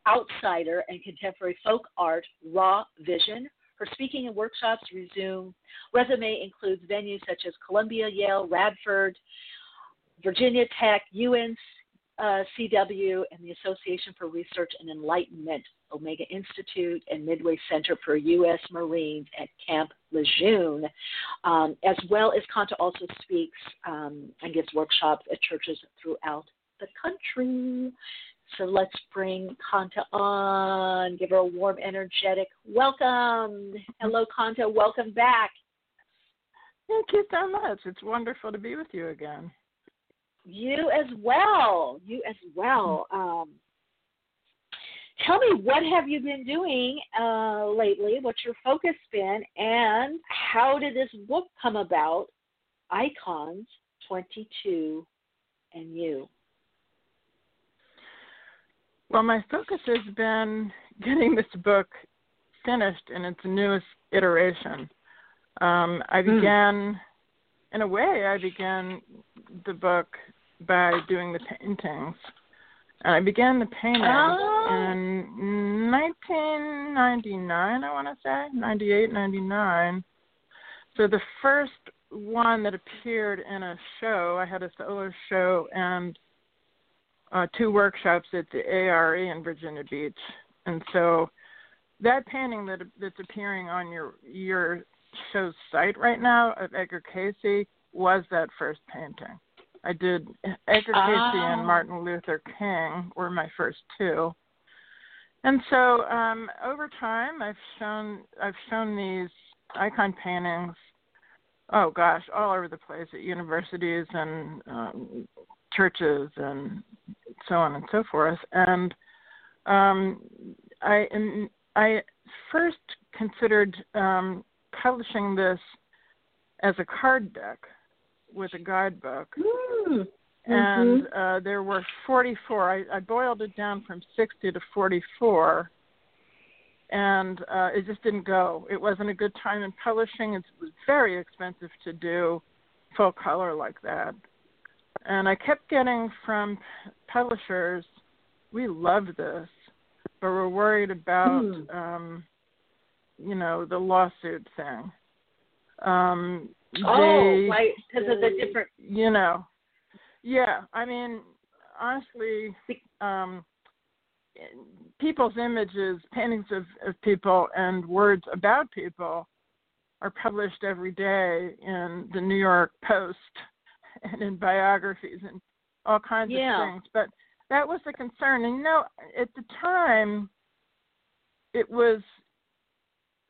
Outsider, and Contemporary Folk Art, Raw Vision. Her speaking and workshops resume. Resume includes venues such as Columbia, Yale, Radford, Virginia Tech, UNCW, uh, and the Association for Research and Enlightenment, Omega Institute, and Midway Center for U.S. Marines at Camp Lejeune. Um, as well as Kanta also speaks um, and gives workshops at churches throughout the country. So let's bring Kanta on, give her a warm, energetic welcome. Hello, Kanta. Welcome back. Thank you so much. It's wonderful to be with you again. You as well. You as well. Um, tell me, what have you been doing uh, lately? What's your focus been? And how did this book come about? Icons 22 and You. Well, my focus has been getting this book finished in its newest iteration. Um, I Hmm. began, in a way, I began the book by doing the paintings. And I began the painting Oh. in 1999, I want to say, 98, 99. So the first one that appeared in a show, I had a solo show and uh, two workshops at the ARE in Virginia Beach, and so that painting that that's appearing on your your show's site right now of Edgar Cayce was that first painting. I did Edgar Cayce Ah. and Martin Luther King were my first two. And so um, over time, I've shown I've shown these icon paintings. Oh gosh, all over the place at universities and um, churches and so on and so forth. And um, I I first considered um, publishing this as a card deck with a guidebook. Mm. And uh, there were 44. I, I boiled it down from 60 to 44 and uh, it just didn't go. It wasn't a good time in publishing. It was very expensive to do full color like that. And I kept getting from publishers, we love this, but we're worried about, Hmm. um, you know, the lawsuit thing. Um, Oh, right, because of the different. you know, yeah. I mean, honestly, um, people's images, paintings of, of people, and words about people are published every day in the New York Post (laughs) and in biographies and all kinds Yeah. of things. But that was the concern. And you know, at the time, it was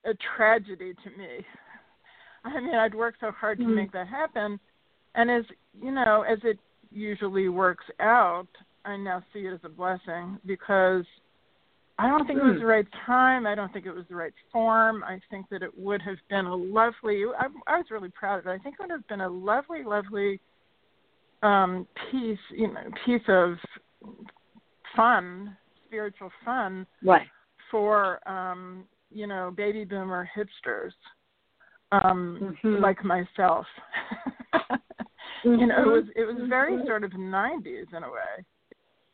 a tragedy to me. I mean, I'd worked so hard to Hmm. make that happen, and as you know, as it usually works out, I now see it as a blessing because I don't think it was Hmm. the right time. I don't think it was the right form. I think that it would have been a lovely. I, I was really proud of it. I think it would have been a lovely, lovely um, piece, you know, piece of fun, spiritual fun, Right. for um, you know baby boomer hipsters, um, Mhm. like myself. (laughs) you know, it Mhm. was it was very Mhm. sort of '90s in a way,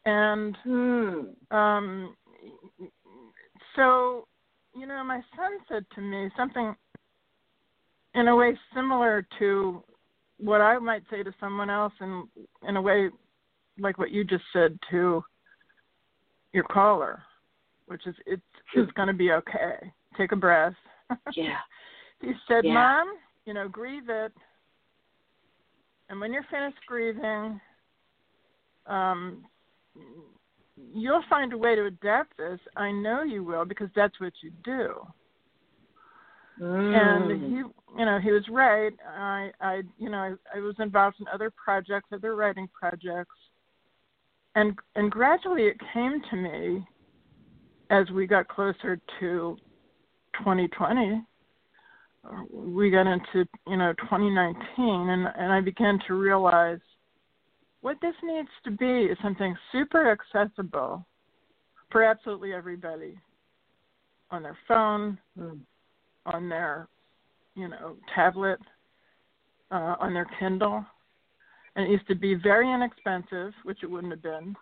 and Hmm. um, so you know, my son said to me something in a way similar to what I might say to someone else, and in a way like what you just said to your caller, which is it's it's going to be okay. Take a breath. (laughs) Yeah. he said, Yeah. "Mom, you know, grieve it, and when you're finished grieving, um, you'll find a way to adapt this. I know you will because that's what you do." and Mm. he you know he was right i i you know I, I was involved in other projects other writing projects and and gradually it came to me as we got closer to 2020 uh, we got into you know 2019 and and i began to realize what this needs to be is something super accessible for absolutely everybody on their phone Mm. on their, you know, tablet, uh, on their Kindle. And it used to be very inexpensive, which it wouldn't have been.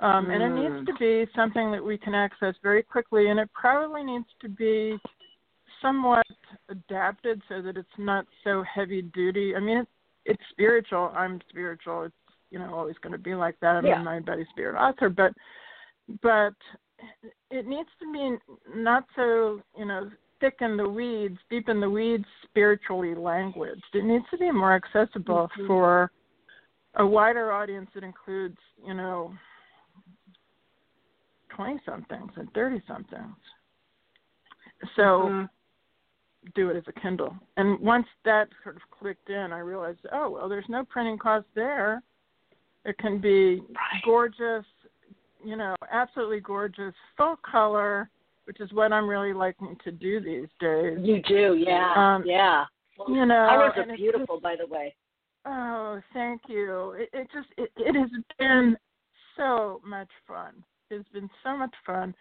Um, And it needs Mm. to be something that we can access very quickly, and it probably needs to be somewhat adapted so that it's not so heavy duty. I mean, it's, it's spiritual. I'm spiritual. It's you know always going to be like that. I'm Yeah. a mind, body, spirit author, but but it needs to be not so you know thick in the weeds, deep in the weeds, spiritually language. It needs to be more accessible Mhm. for a wider audience that includes you know twenty somethings and thirty somethings. So Mhm. do it as a Kindle. And once that sort of clicked in, I realized, oh well, there's no printing cost there. It can be gorgeous, you know, absolutely gorgeous, full color, which is what I'm really liking to do these days. You do, yeah, Um, yeah. you know, colors are beautiful, just- by the way. Oh, thank you. It, it just it, it has been so much fun. It's been so much fun.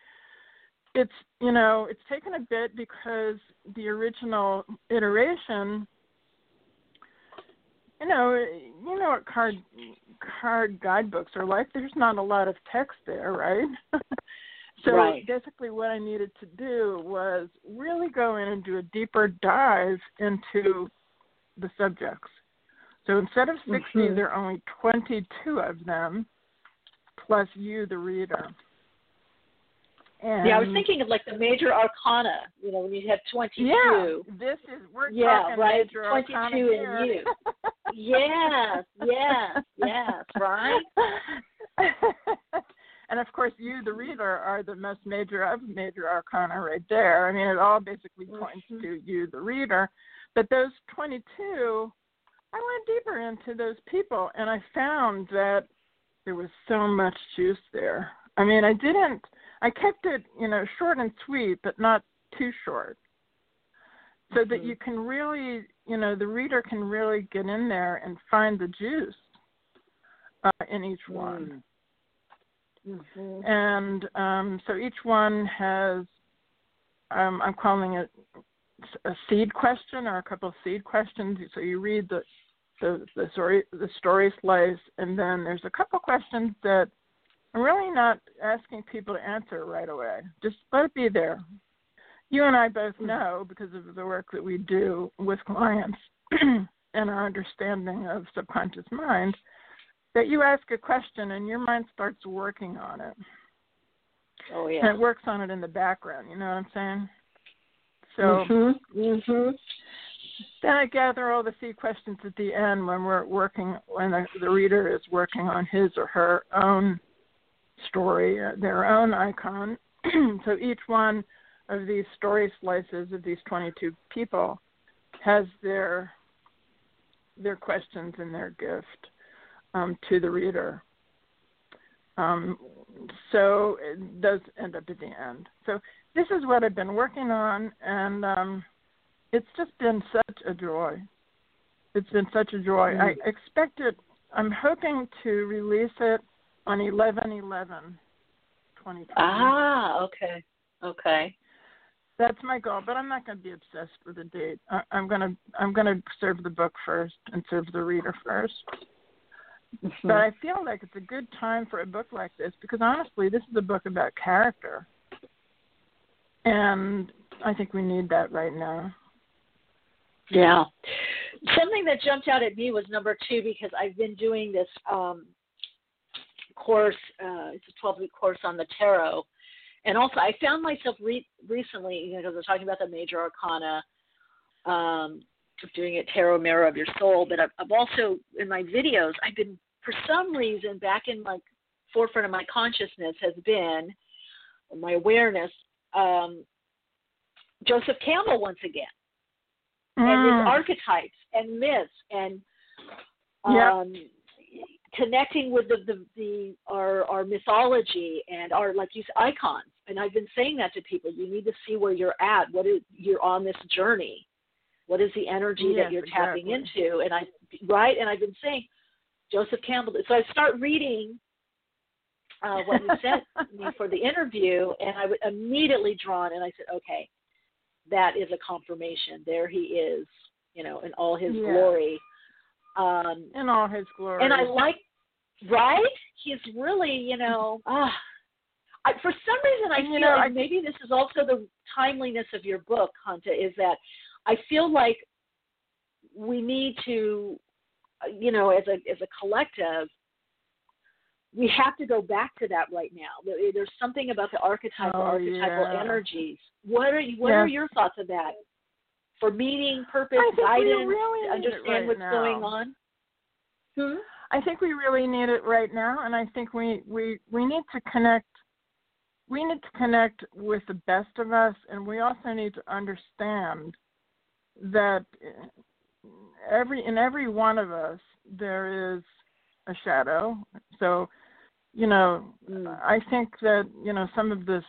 It's you know it's taken a bit because the original iteration. You know, you know what card card guidebooks are like. There's not a lot of text there, right? (laughs) so Right. basically, what I needed to do was really go in and do a deeper dive into the subjects. So instead of 60, Mhm. there are only 22 of them, plus you, the reader. And yeah, I was thinking of like the major arcana. You know, when you have twenty-two. Yeah, this is we're Yeah, talking right. major 22 arcana and here. you. (laughs) yes, yes, yes, right. (laughs) and of course, you, the reader, are the most major of major arcana right there. I mean, it all basically points Mhm. to you, the reader. But those 22, I went deeper into those people, and I found that there was so much juice there. I mean, I didn't. I kept it, you know, short and sweet, but not too short, so that Mhm. you can really, you know, the reader can really get in there and find the juice uh, in each one. Mhm. And um, so each one has, um, I'm calling it a seed question or a couple of seed questions. So you read the the the story the story slice, and then there's a couple questions that I'm really not asking people to answer right away. Just let it be there. You and I both know because of the work that we do with clients (clears throat) and our understanding of subconscious mind that you ask a question and your mind starts working on it. Oh yeah. And it works on it in the background, you know what I'm saying? So Mhm. Mhm. Then I gather all the seed questions at the end when we're working, when the, the reader is working on his or her own story, uh, their own icon. (clears throat) so each one of these story slices of these 22 people has their their questions and their gift um, to the reader. Um, so it does end up at the end. So this is what I've been working on, and um, it's just been such a joy. It's been such a joy. Mm. I expect it. I'm hoping to release it on 11 11 2020. Ah, okay. Okay. That's my goal, but I'm not going to be obsessed with a date. I, I'm going to I'm going to serve the book first and serve the reader 1st mm-hmm. But I feel like it's a good time for a book like this because honestly, this is a book about character, and I think we need that right now. Yeah. Something that jumped out at me was number two because I've been doing this um, course. Uh, it's a 12 week course on the tarot. And also, I found myself re- recently, you know, because was talking about the major arcana, um, doing it tarot mirror of your soul. But I've, I've also, in my videos, I've been, for some reason, back in my forefront of my consciousness has been my awareness, um, Joseph Campbell once again mm. and mm. archetypes and myths and um, yep. connecting with the, the, the our our mythology and our like you said, icons. And I've been saying that to people. You need to see where you're at. What is you're on this journey. What is the energy yes, that you're exactly. tapping into? And I right. And I've been saying Joseph Campbell. So I start reading uh, what you (laughs) sent me for the interview, and I was immediately drawn. And I said, okay, that is a confirmation. There he is, you know, in all his yeah. glory. Um, in all his glory. And I like, right? He's really, you know, ah. I, for some reason, I and, feel, know, and maybe this is also the timeliness of your book, Kanta, is that I feel like we need to, you know, as a as a collective, we have to go back to that right now. There's something about the archetypal oh, archetypal yeah. energies. What are you, what yes. are your thoughts of that? For meaning, purpose, guidance, really understand right what's now. going on. Hmm? I think we really need it right now, and I think we we we need to connect. We need to connect with the best of us, and we also need to understand that every in every one of us there is a shadow. So you know, mm. I think that you know some of the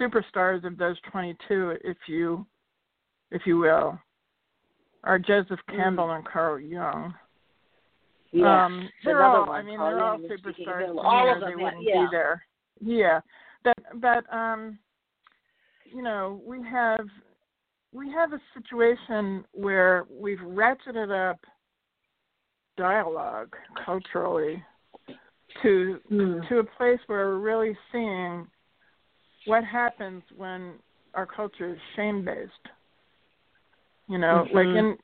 superstars of those 22, if you, if you will, are Joseph mm. Campbell mm. and Carl Jung. Yeah, um, they're all. I mean, they're all superstars. All of them, they wouldn't yeah. be there. Yeah, but but um, you know, we have we have a situation where we've ratcheted up dialogue culturally to mm. to a place where we're really seeing what happens when our culture is shame based. You know, mm-hmm. like in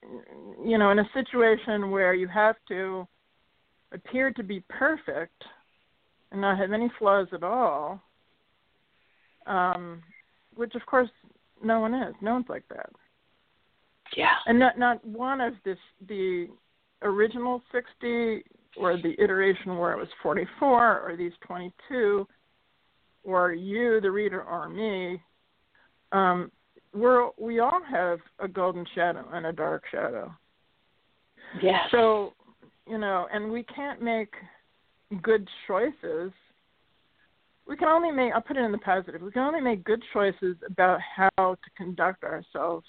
you know, in a situation where you have to appear to be perfect and not have any flaws at all, um, which of course no one is. No one's like that. Yeah. And not not one of this the original sixty or the iteration where it was 44 or these 22 or you the reader or me um we're we all have a golden shadow and a dark shadow. Yeah so you know and we can't make good choices. We can only make i'll put it in the positive we can only make good choices about how to conduct ourselves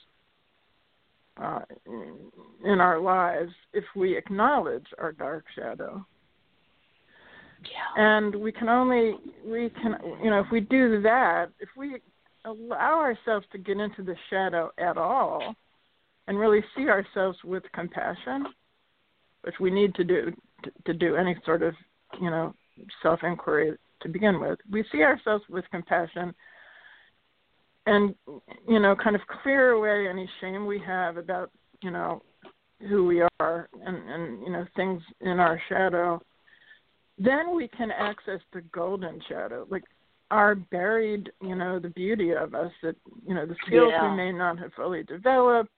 uh, in our lives if we acknowledge our dark shadow. Yeah. And we can only we can you know if we do that if we allow ourselves to get into the shadow at all and really see ourselves with compassion, which we need to do to, to do any sort of you know self inquiry to begin with. We see ourselves with compassion and you know kind of clear away any shame we have about you know who we are and and you know things in our shadow then we can access the golden shadow like our buried you know the beauty of us that you know the skills yeah. we may not have fully developed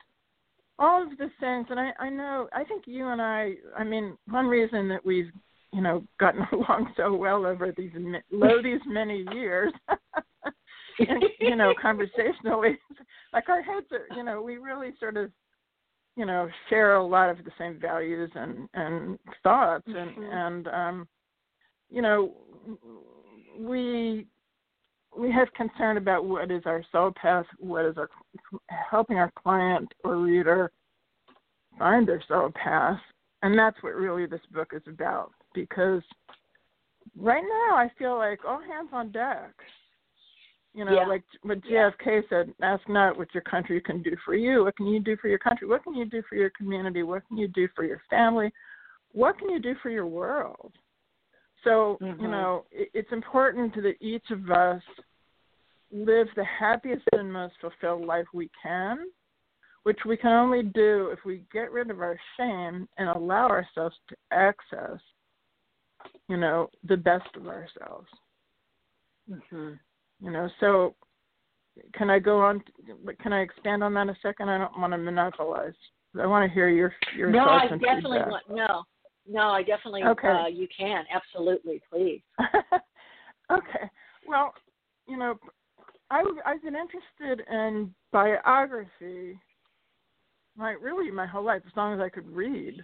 all of the things and i i know i think you and i i mean one reason that we've you know gotten (laughs) along so well over these low these many years (laughs) you know, conversationally, (laughs) like our heads are, you know, we really sort of you know share a lot of the same values and and thoughts and Mm-hmm. and um you know we we have concern about what is our soul path what is our helping our client or reader find their soul path and that's what really this book is about because right now i feel like all hands on deck you know, Yeah. like what JFK said, ask not what your country can do for you. What can you do for your country? What can you do for your community? What can you do for your family? What can you do for your world? So, Mhm. you know, it, it's important that each of us live the happiest and most fulfilled life we can, which we can only do if we get rid of our shame and allow ourselves to access, you know, the best of ourselves Mm-hmm. You know so can i go on can i expand on that a second i don't want to monopolize i want to hear your your No, thoughts I and definitely feedback. want no. No, I definitely Okay. uh you can. Absolutely, please. (laughs) okay well you know i i've been interested in biography my really my whole life as long as i could read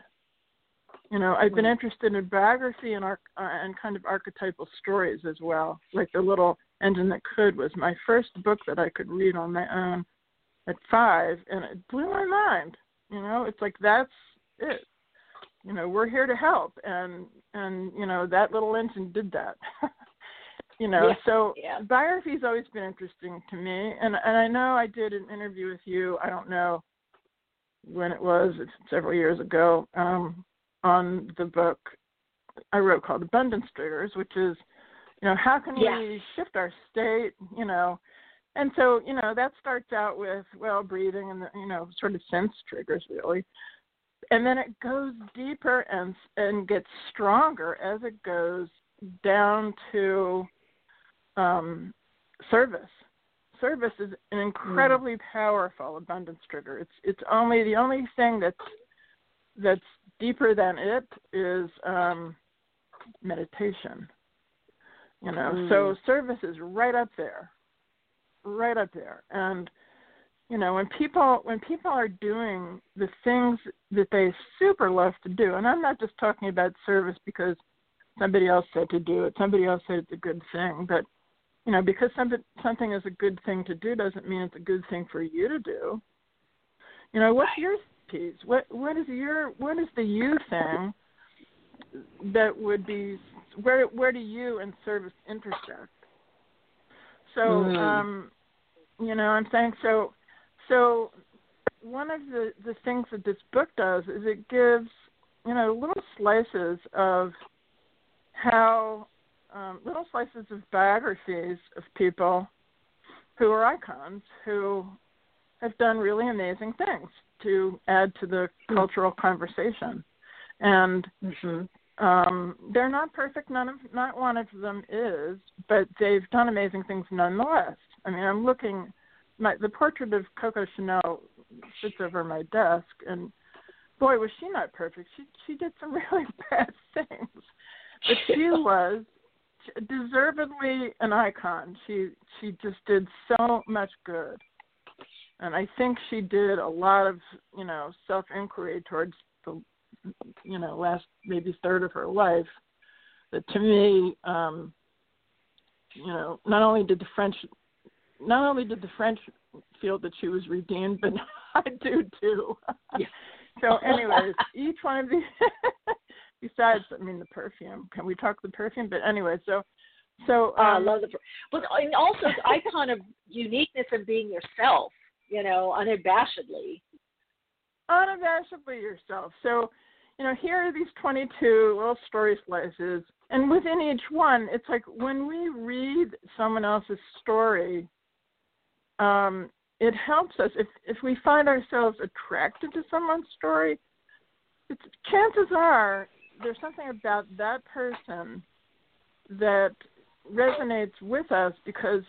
you know i've been Mhm. interested in biography and arch uh, and kind of archetypal stories as well like the little engine that could was my first book that i could read on my own at five and it blew my mind. You know it's like that's it. You know we're here to help and and you know that little engine did that. (laughs) You know Yeah, so yeah. biography's always been interesting to me and and i know i did an interview with you i don't know when it was it's several years ago um on the book i wrote called abundance triggers which is you know how can Yeah. we shift our state you know? And so you know that starts out with well breathing and the, you know sort of sense triggers really. And then it goes deeper and and gets stronger as it goes down to um service. Service is an incredibly powerful abundance trigger. It's it's only the only thing that's that's deeper than it is um meditation you know so mm. service is right up there right up there. And you know when people when people are doing the things that they super love to do and i'm not just talking about service because somebody else said to do it somebody else said it's a good thing but you know because something something is a good thing to do doesn't mean it's a good thing for you to do. You know what's your piece? What what is your what is the you thing that would be where where do you and service intersect? So Mm. um you know i'm saying so so one of the the things that this book does is it gives you know little slices of how um, little slices of biographies of people who are icons who have done really amazing things to add to the cultural conversation. And um they're not perfect. None of not one of them is but they've done amazing things nonetheless. I mean i'm looking my the portrait of coco chanel sits over my desk and boy was she not perfect. She she did some (laughs) really bad things. But she was deservedly an icon. She she just did so much good. And i think she did a lot of you know self inquiry towards the you know last maybe third of her life that to me um you know not only did the french not only did the french feel that she was redeemed but (laughs) i do too (laughs) so anyways each one of these (laughs) besides i mean the perfume can we talk the perfume but anyway so so Uh, I um, love the, but and also the icon of uniqueness and being yourself, you know, unabashedly. unabashedly yourself. So, you know, here are these 22 little story slices, and within each one, it's like when we read someone else's story, um, it helps us if if we find ourselves attracted to someone's story. It's, chances are there's something about that person that resonates with us because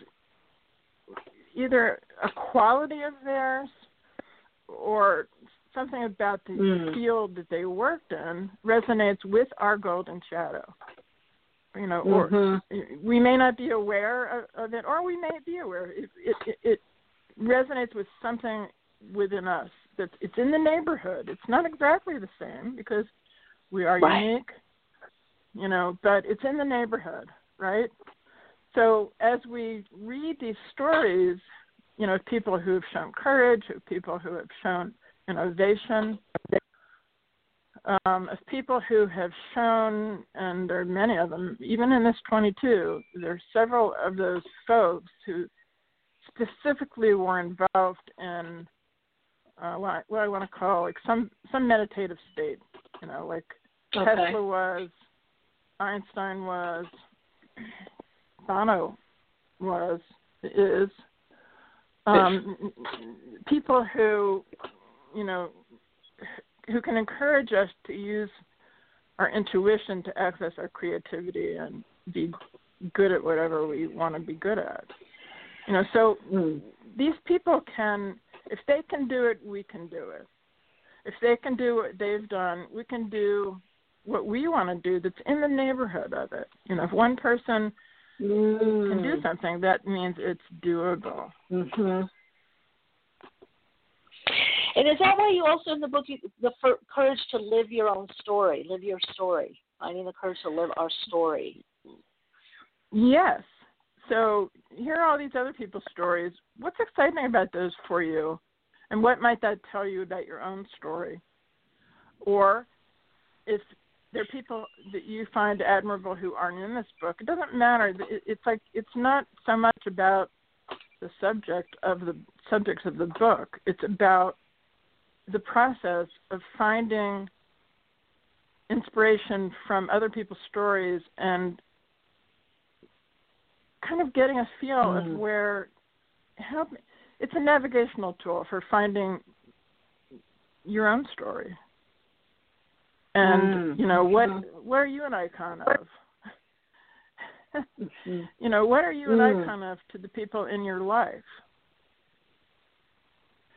either a quality of theirs or something about the Mm. field that they worked in resonates with our golden shadow. You know, or Mhm. we may not be aware of, of it, or we may be aware. It, it, it, it resonates with something within us that it's in the neighborhood. It's not exactly the same because we are Right. unique, you know, but it's in the neighborhood, right? So as we read these stories, you know, people who have shown courage, people who have shown innovation, um, of people who have shown, and there are many of them, even in this 22, there are several of those folks who specifically were involved in uh, what, I, what I want to call like some some meditative state. You know, like Okay. Tesla was, Einstein was, Bono was, is. Um, people who, you know, who can encourage us to use our intuition to access our creativity and be good at whatever we want to be good at. You know, so these people can, if they can do it, we can do it. If they can do what they've done, we can do what we want to do that's in the neighborhood of it. You know, if one person can do something, that means it's doable. Mm-hmm. And is that why you also in the book you, the for, courage to live your own story, live your story, finding the courage to live our story? Yes. So here are all these other people's stories. What's exciting about those for you? And what might that tell you about your own story? Or if there are people that you find admirable who aren't in this book, it doesn't matter. It's like it's not so much about the subject of the subjects of the book. It's about the process of finding inspiration from other people's stories and kind of getting a feel Mm. of where help it's a navigational tool for finding your own story and Mm. you know what Mhm. what are you an icon of (laughs) you know what are you an Mm. icon of to the people in your life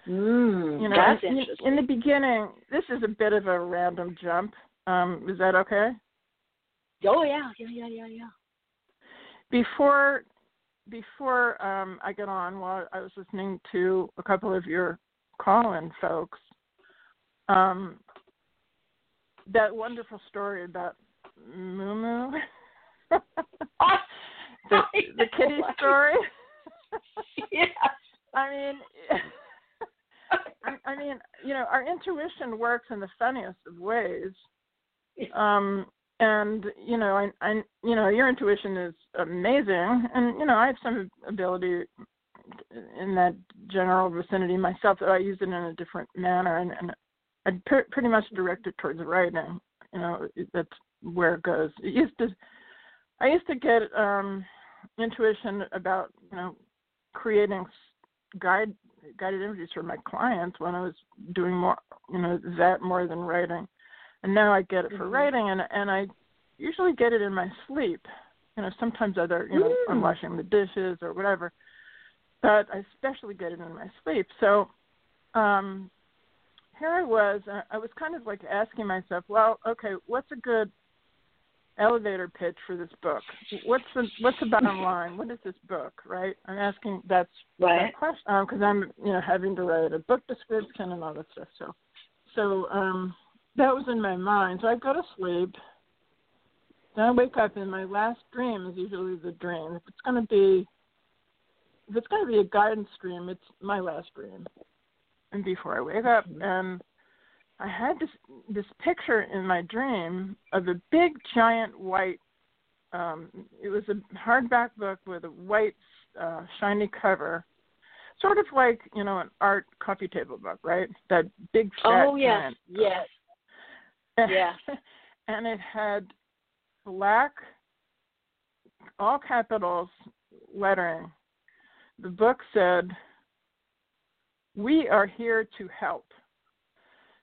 Mm, you know that's in, interesting. in the beginning this is a bit of a random jump. Um is that okay? Oh yeah, yeah, yeah, yeah, yeah. before before um I get on while I was listening to a couple of your call in folks um that wonderful story about Moo Moo (laughs) the the kitty (laughs) story. Yeah (laughs) I mean I, I mean you know our intuition works in the funniest of ways. Um and you know I, I you know your intuition is amazing. And you know i have some ability in that general vicinity myself that i use it in a different manner. And and i pr- pretty much direct it towards writing you know that's where it goes. It used to i used to get um intuition about you know creating s- guide guided images for my clients when i was doing more you know that more than writing and now I get it for Mhm. writing, and and I usually get it in my sleep. You know, sometimes other you know I'm Mm. washing the dishes or whatever, but I especially get it in my sleep. So, um, here I was. I was kind of like asking myself, well, okay, what's a good elevator pitch for this book? What's the what's the bottom line? What is this book? Right? I'm asking that's Right. that question um, because I'm you know having to write a book description and all that stuff. So, so um that was in my mind. So I go to sleep. Then I wake up, and my last dream is usually the dream. If it's going to be, if it's going to be a guidance dream, it's my last dream. And before I wake up, and I had this this picture in my dream of a big, giant white. Um, it was a hardback book with a white, uh, shiny cover, sort of like you know an art coffee table book, right? That big fat Oh yes, giant yes. Yeah. (laughs) and it had black, all capitals lettering. The book said, We are here to help.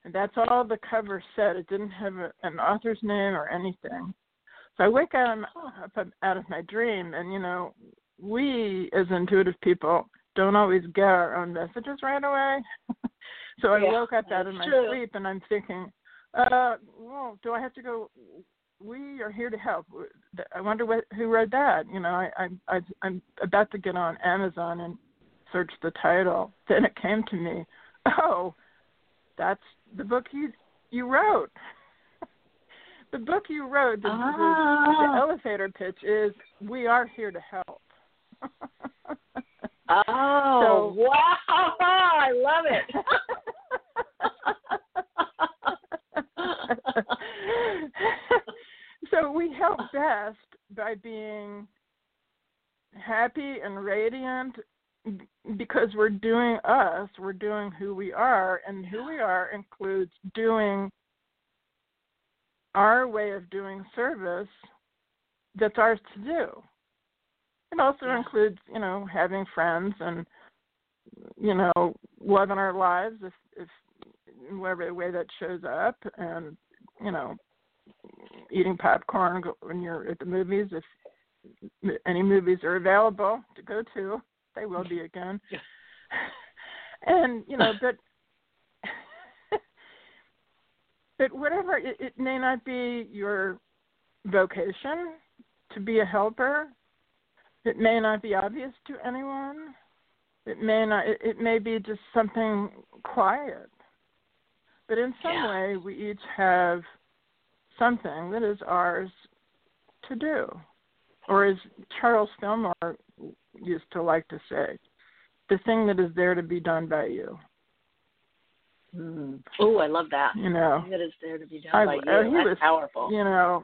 And that's all the cover said. It didn't have a, an author's name or anything. So I wake up, out of my dream, and you know, we as intuitive people don't always get our own messages right away. (laughs) so I Yeah, woke up out of my true. sleep, and I'm thinking, uh, well, do I have to go? We are here to help. I wonder what, who read that. You know, I, I, I, I'm about to get on Amazon and search the title. Then it came to me. (laughs) Oh, that's the book you you wrote. (laughs) the book you wrote, the, ah. the, the elevator pitch is "We are here to help." oh (laughs) so, wow! I love it. (laughs) so we help best by being happy and radiant because we're doing us, we're doing who we are, and who we are includes doing our way of doing service that's ours to do. It also yeah. includes, you know, having friends and, you know, loving our lives if, if in whatever way that shows up, and you know, eating popcorn when you're at the movies if any movies are available to go to. They will be again. (laughs) (laughs) and you know, but (laughs) but whatever it, it may not be your vocation to be a helper. It may not be obvious to anyone. It may not. It, it may be just something quiet. But in some yeah. way, we each have something that is ours to do or as Charles Fillmore used to like to say, the thing that is there to be done by you. Mm. Oh, I love that. You know, that is there to be done I, by uh, you. He That's was, powerful. You know,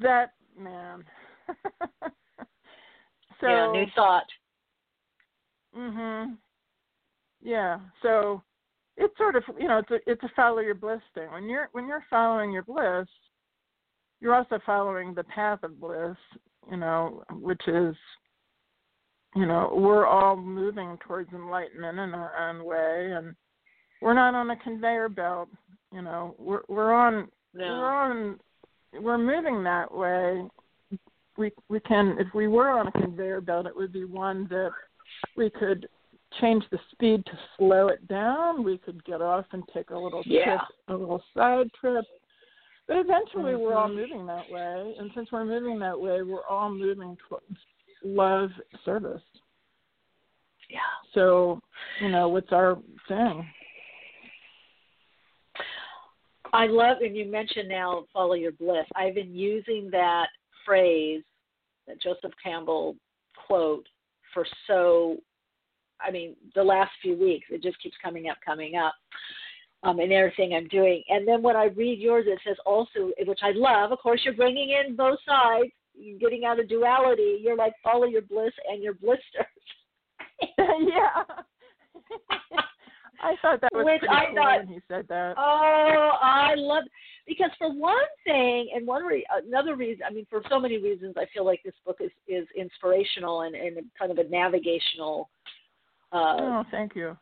that man. (laughs) so yeah, new thought. Mhm. Yeah. So it's sort of you know it's a it's a follow your bliss thing. When you're when you're following your bliss, you're also following the path of bliss, you know, which is, you know, we're all moving towards enlightenment in our own way, and we're not on a conveyor belt. You know, we're we're on no. we're on we're moving that way. We we can if we were on a conveyor belt, it would be one that we could change the speed to slow it down. We could get off and take a little yeah. trip, a little side trip but eventually, mm-hmm. we're all moving that way, and since we're moving that way, we're all moving towards love service. Yeah. So, you know, what's our thing? I love, and you mentioned now follow your bliss. I've been using that phrase, that Joseph Campbell quote, for so, I mean, the last few weeks. It just keeps coming up, coming up um, and everything I'm doing. And then when I read yours, it says also, which I love. Of course, you're bringing in both sides. You're getting out of duality. You're like follow your bliss and your blisters. (laughs) yeah. I thought that was Which pretty I cool thought, when he said that. Oh, I love because for one thing, and one re- another reason. I mean, for so many reasons, I feel like this book is is inspirational and and kind of a navigational. Uh, oh, thank you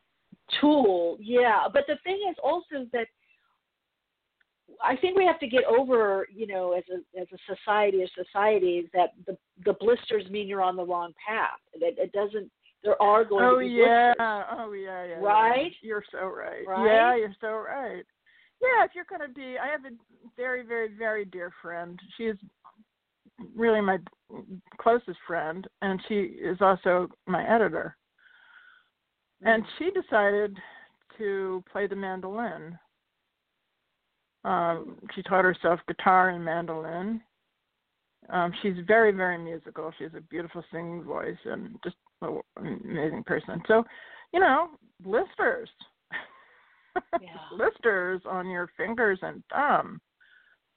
tool. Yeah, but the thing is also that I think we have to get over, you know, as a as a society, as societies, that the the blisters mean you're on the wrong path. That it doesn't. There are going oh, to be yeah. blisters. Oh yeah, yeah. Right. Yeah. You're so right. Right. Yeah, you're so right. Yeah, if you're going to be, I have a very, very, very dear friend. She is really my closest friend, and she is also my editor. And mm. she decided to play the mandolin. Um, she taught herself guitar and mandolin. Um, she's very, very musical. She has a beautiful singing voice and just an amazing person. So, you know, blisters. (laughs) Yeah. blisters on your fingers and thumb.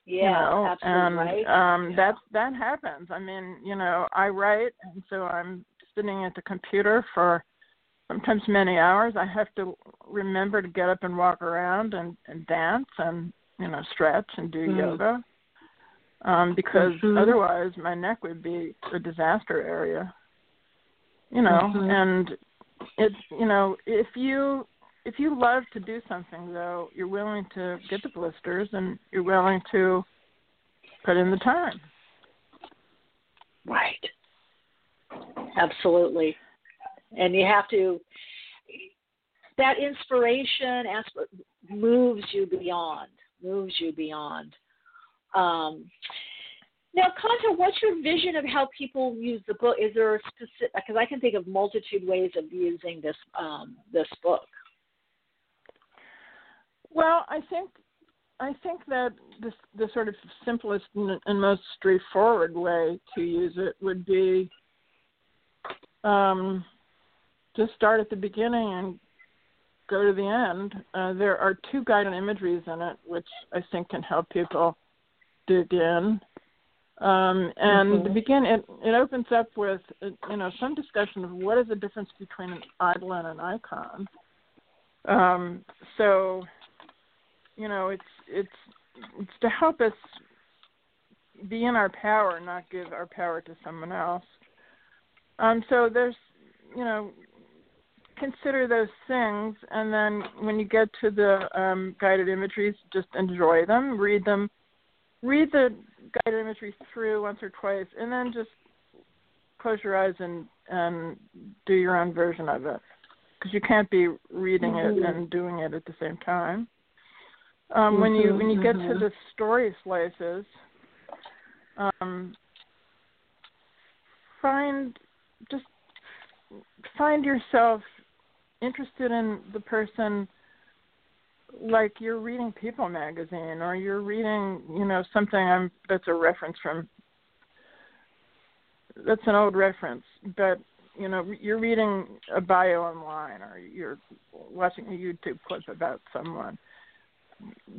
Yeah, you know, absolutely and right. um yeah. that that happens. I mean, you know, I write and so I'm sitting at the computer for sometimes many hours. I have to remember to get up and walk around and, and dance and you know stretch and do mm. yoga um, because mm-hmm. otherwise my neck would be a disaster area. You know, mm-hmm. and it's you know if you if you love to do something though, you're willing to get the blisters and you're willing to put in the time. Right. Absolutely and you have to that inspiration moves you beyond moves you beyond. Um, now Kanta, what's your vision of how people use the book? Is there a specific because i can think of multitude ways of using this um, this book. Well, I think I think that the the sort of simplest and most straightforward way to use it would be um, just start at the beginning and go to the end. Uh, there are two guided imageries in it, which I think can help people dig in. Um, and Mhm. to begin, it it opens up with uh, you know some discussion of what is the difference between an idol and an icon. Um, so, you know, it's it's it's to help us be in our power, not give our power to someone else. Um, so there's, you know, consider those things, and then when you get to the um, guided imageries, just enjoy them, read them, read the guided imagery through once or twice, and then just close your eyes and and do your own version of it, because you can't be reading it Mhm. and doing it at the same time. Um, when you when you get to Mhm. the story slices, um, find just find yourself interested in the person like you're reading People magazine or you're reading, you know, something I'm that's a reference from that's an old reference, but you know, you're reading a bio online or you're watching a YouTube clip about someone.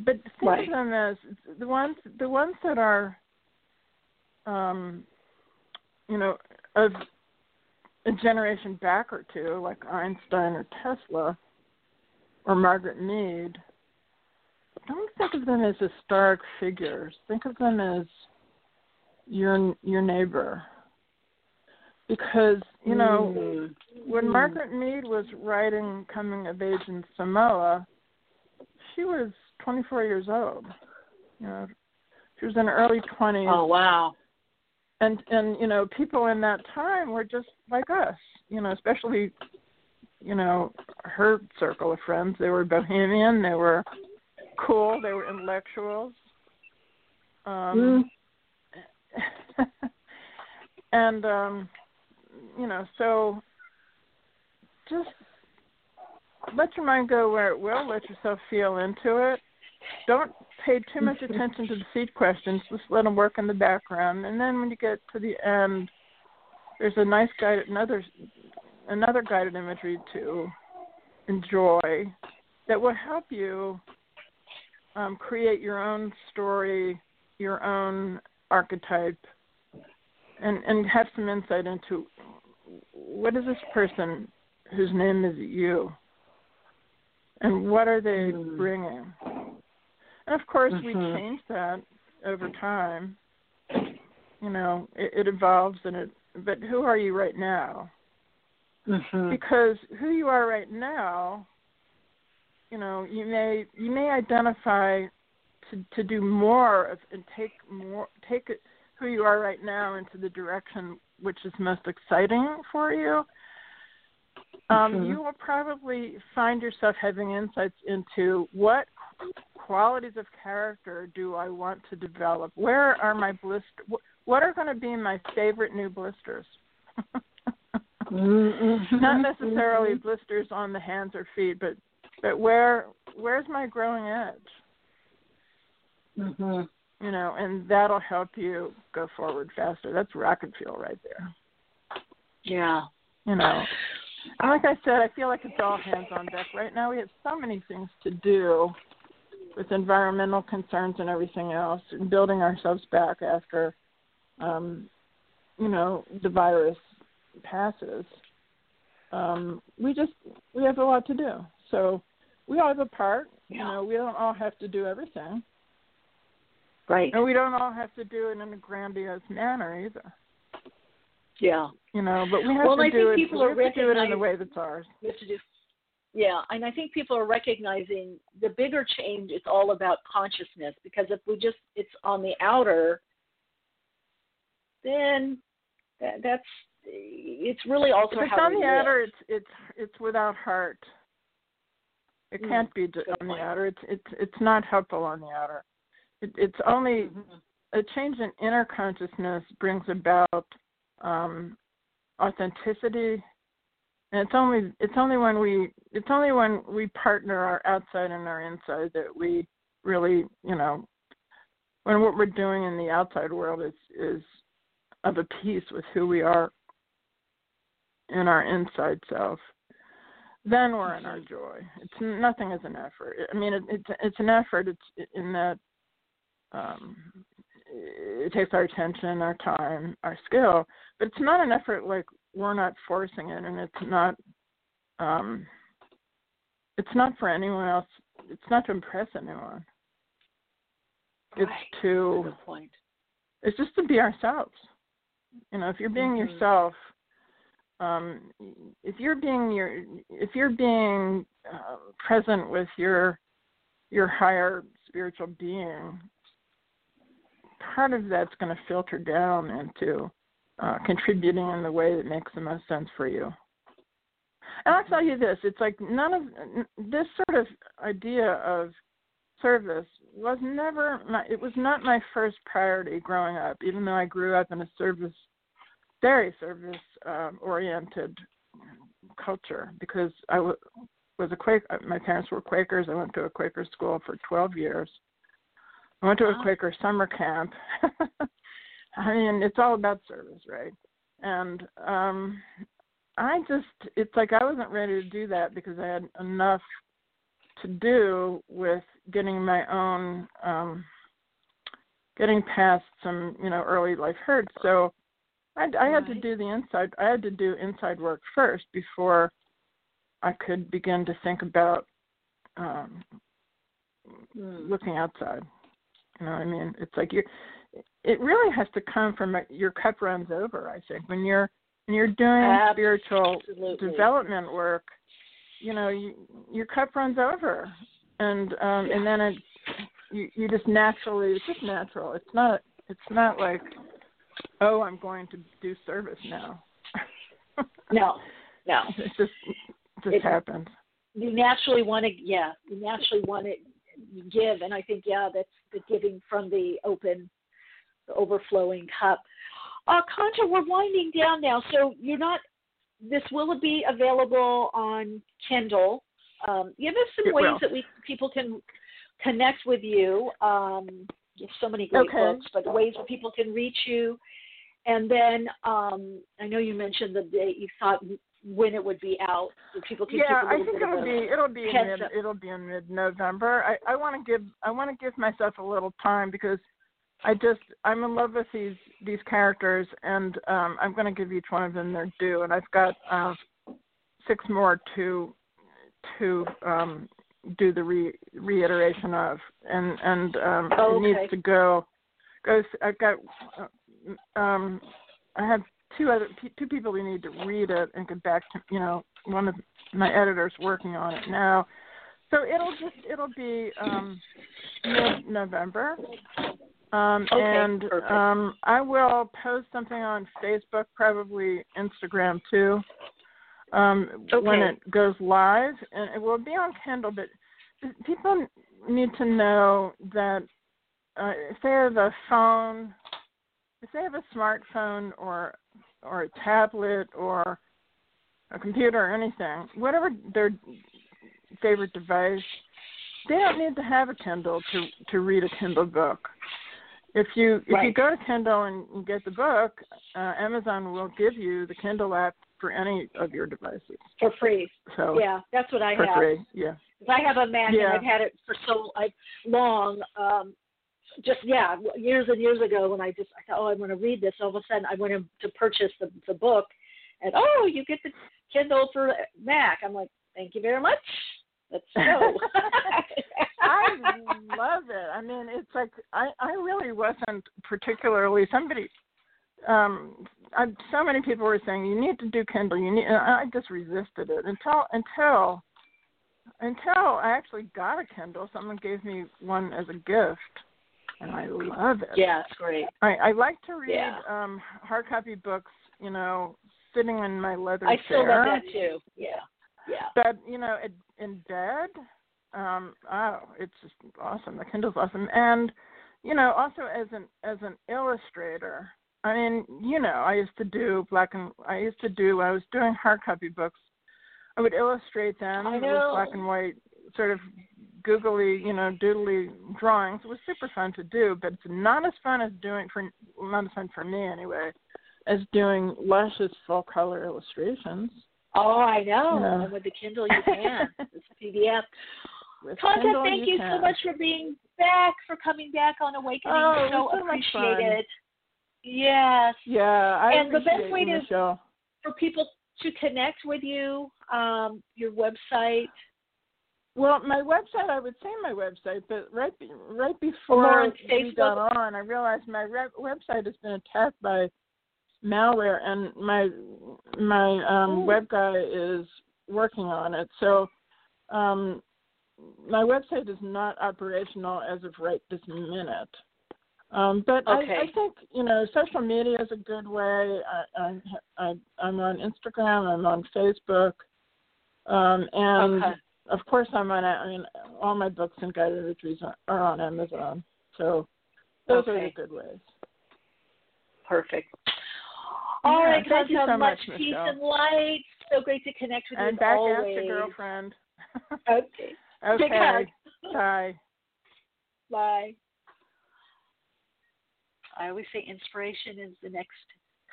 But think Right. of them as the ones the ones that are um you know, of a generation back or two, like Einstein or Tesla or Margaret Mead, don't think of them as historic figures. Think of them as your your neighbor. Because, you know, Mm. when. Margaret Mead was writing Coming of Age in Samoa, she was 24 years old. You know, she was in her early 20s Oh wow. And and you know people in that time were just like us you know especially you know her circle of friends. They were bohemian they were cool they were intellectuals. Um (laughs) and um you know so just let your mind go where it will let yourself feel into it. Don't pay too much attention to the seed questions. Just let them work in the background, and then when you get to the end, there's a nice guided another another guided imagery to enjoy that will help you um, create your own story, your own archetype, and and have some insight into what is this person whose name is you, and what are they bringing. And of course, we Mhm. change that over time. You know, it, it evolves, and it. But who are you right now? Mhm. Because who you are right now, you know, you may you may identify to to do more of and take more take who you are right now into the direction which is most exciting for you. Um, Mhm. You will probably find yourself having insights into what qualities of character do I want to develop? Where are my blister? What are going to be my favorite new blisters? Mm-hmm. Not necessarily blisters on the hands or feet, but but where where's my growing edge? Mhm. You know, and that'll help you go forward faster. That's rocket fuel right there. Yeah. You know, and like I said, I feel like it's all hands on deck right now. We have so many things to do with environmental concerns and everything else, and building ourselves back after, um, you know, the virus passes. Um, we just we have a lot to do. So we all have a part. Yeah. You know, we don't all have to do everything. Right. And we don't all have to do it in a grandiose manner either. Yeah. You know, but we have Well, to I do think it. people we are have to do it in the way that's ours. We have to do. Yeah, and I think people are recognizing the bigger change is all about consciousness because if we just it's on the outer, then that, that's it's really also If it's how on the live. outer, it's it's it's without heart. It Mm, can't be d- on the outer. It's it's it's not helpful on the outer. It, it's only Mm-hmm. a change in inner consciousness brings about um, authenticity, and it's only it's only when we it's only when we partner our outside and our inside that we really you know when what we're doing in the outside world is is of a piece with who we are in our inside self then we're in our joy. It's nothing is an effort. I mean it, it's it's an effort. It's in that um it takes our attention our time our skill but it's not an effort like we're not forcing it and it's not um it's not for anyone else it's not to impress anyone it's right. to it's just to be ourselves you know if you're being mm-hmm. yourself um if you're being your if you're being uh, present with your your higher spiritual being part of that's going to filter down into uh, contributing in the way that makes the most sense for you. And I'll tell you this: it's like none of this sort of idea of service was never my. It was not my first priority growing up, even though I grew up in a service, very service um, oriented culture because I was a Quaker. My parents were Quakers. I went to a Quaker school for 12 years. I went to a Quaker summer camp. (laughs) I mean, it's all about service, right? And um I just it's like I wasn't ready to do that because I had enough to do with getting my own um getting past some, you know, early life hurts. So I I had to do the inside I had to do inside work first before I could begin to think about um mm. looking outside. You know, what I mean, it's like you it really has to come from a, your cup runs over. I think when you're when you're doing Absolutely. spiritual development work, you know, you, your cup runs over, and um yeah. and then it you you just naturally it's just natural. It's not it's not like oh I'm going to do service now. (laughs) no, no. It just it just it, happens. You naturally want to yeah you naturally want to give, and I think yeah that's the giving from the open overflowing cup. Uh, Kanta, we're winding down now, so you're not. This will be available on Kindle. Um, give us some It ways will. that we people can connect with you. Um, you have so many great Okay. books, but ways where people can reach you. And then um, I know you mentioned the date you thought when it would be out, so people can yeah, keep a I little think it'll be it'll be in mid, it'll be in mid November. I I want to give I want to give myself a little time because I just I'm in love with these these characters and um I'm going to give each one of them their due and I've got uh six more to to um do the re, reiteration of and and um Oh, it needs to go goes I've got uh, um I have two other two people who need to read it and get back to you know one of my editors working on it now. So it'll just it'll be um mid November um Okay, and perfect. um I will post something on Facebook probably Instagram too um when it goes live and it will be on Kindle but people need to know that uh, if they have a phone if they have a smartphone or or a tablet or a computer or anything, whatever their favorite device, they don't need to have a Kindle to to read a Kindle book. If you if you go to Kindle and get the book, uh, Amazon will give you the Kindle app for any of your devices. for free. So Yeah, that's what I for have. free, yeah. I have a Mac Yeah. and I've had it for so long. Um, just yeah, years and years ago when I just I thought, oh, I'm going to read this. All of a sudden, I went in to purchase the the book, and oh, you get the Kindle for Mac. I'm like, thank you very much. Let's go. (laughs) I love it. I mean, it's like I I really wasn't particularly somebody. Um, I, so many people were saying you need to do Kindle. You need. And I just resisted it until until until I actually got a Kindle. Someone gave me one as a gift, and I love it. yeah, it's great. I I like to read Yeah. um hard copy books. You know, sitting in my leather I still chair. love that too. Yeah, yeah. But you know, in, in bed, um, oh, it's just awesome. The Kindle's awesome, and you know, also as an as an illustrator. I mean, you know, I used to do black and I used to do. I was doing hard copy books I would illustrate them I with black and white, sort of googly, you know, doodly drawings. It was super fun to do, but it's not as fun as doing for not as fun for me anyway, as doing luscious full color illustrations. Oh, I know. Yeah. And with the Kindle, you can. (laughs) it's PDF. With Kindle, thank you you so much for being back, for coming back on Awakening. Oh, so so much appreciate it. Yes. Yeah, I and the best way to for people to connect with you, um, your website. Well, my website, I would say my website, but right right before we got on, I realized my re- website has been attacked by malware, and my my um, web guy is working on it. So um, my website is not operational as of right this minute. Um, but Okay. I, I think you know social media is a good way. I, I, I I'm on Instagram. I'm on Facebook, um, and Okay. of course I'm on. I mean, all my books and guided retreats are, are on Amazon. So those are the good ways. Perfect. All Yeah, right, thank you so much much, peace and light. So great to connect with you And back always. after girlfriend. (laughs) Okay. Okay. Big hug. Bye. Bye. I always say inspiration is the next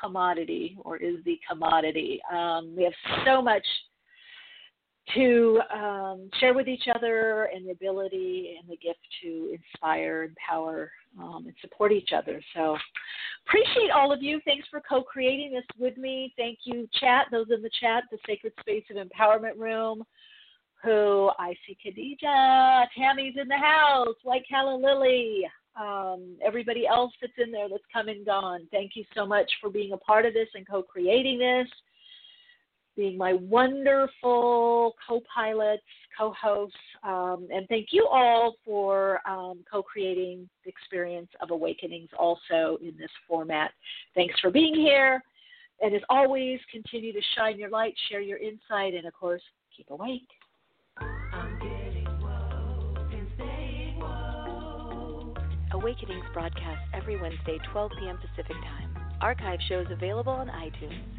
commodity or is the commodity. Um, we have so much to um, share with each other and the ability and the gift to inspire, empower, um, and support each other. So appreciate all of you. Thanks for co-creating this with me. Thank you, chat, those in the chat, the Sacred Space of Empowerment Room, who I see Khadija, Tammy's in the house, White Calla Lily, um, everybody else that's in there that's come and gone. Thank you so much for being a part of this and co-creating this being my wonderful co-pilots, co-hosts, um, and thank you all for um, co-creating the experience of Awakenings also in this format. Thanks for being here, and as always, continue to shine your light, share your insight, and of course, keep awake. Awakenings broadcasts every Wednesday, 12 p.m. Pacific Time. Archive shows available on iTunes.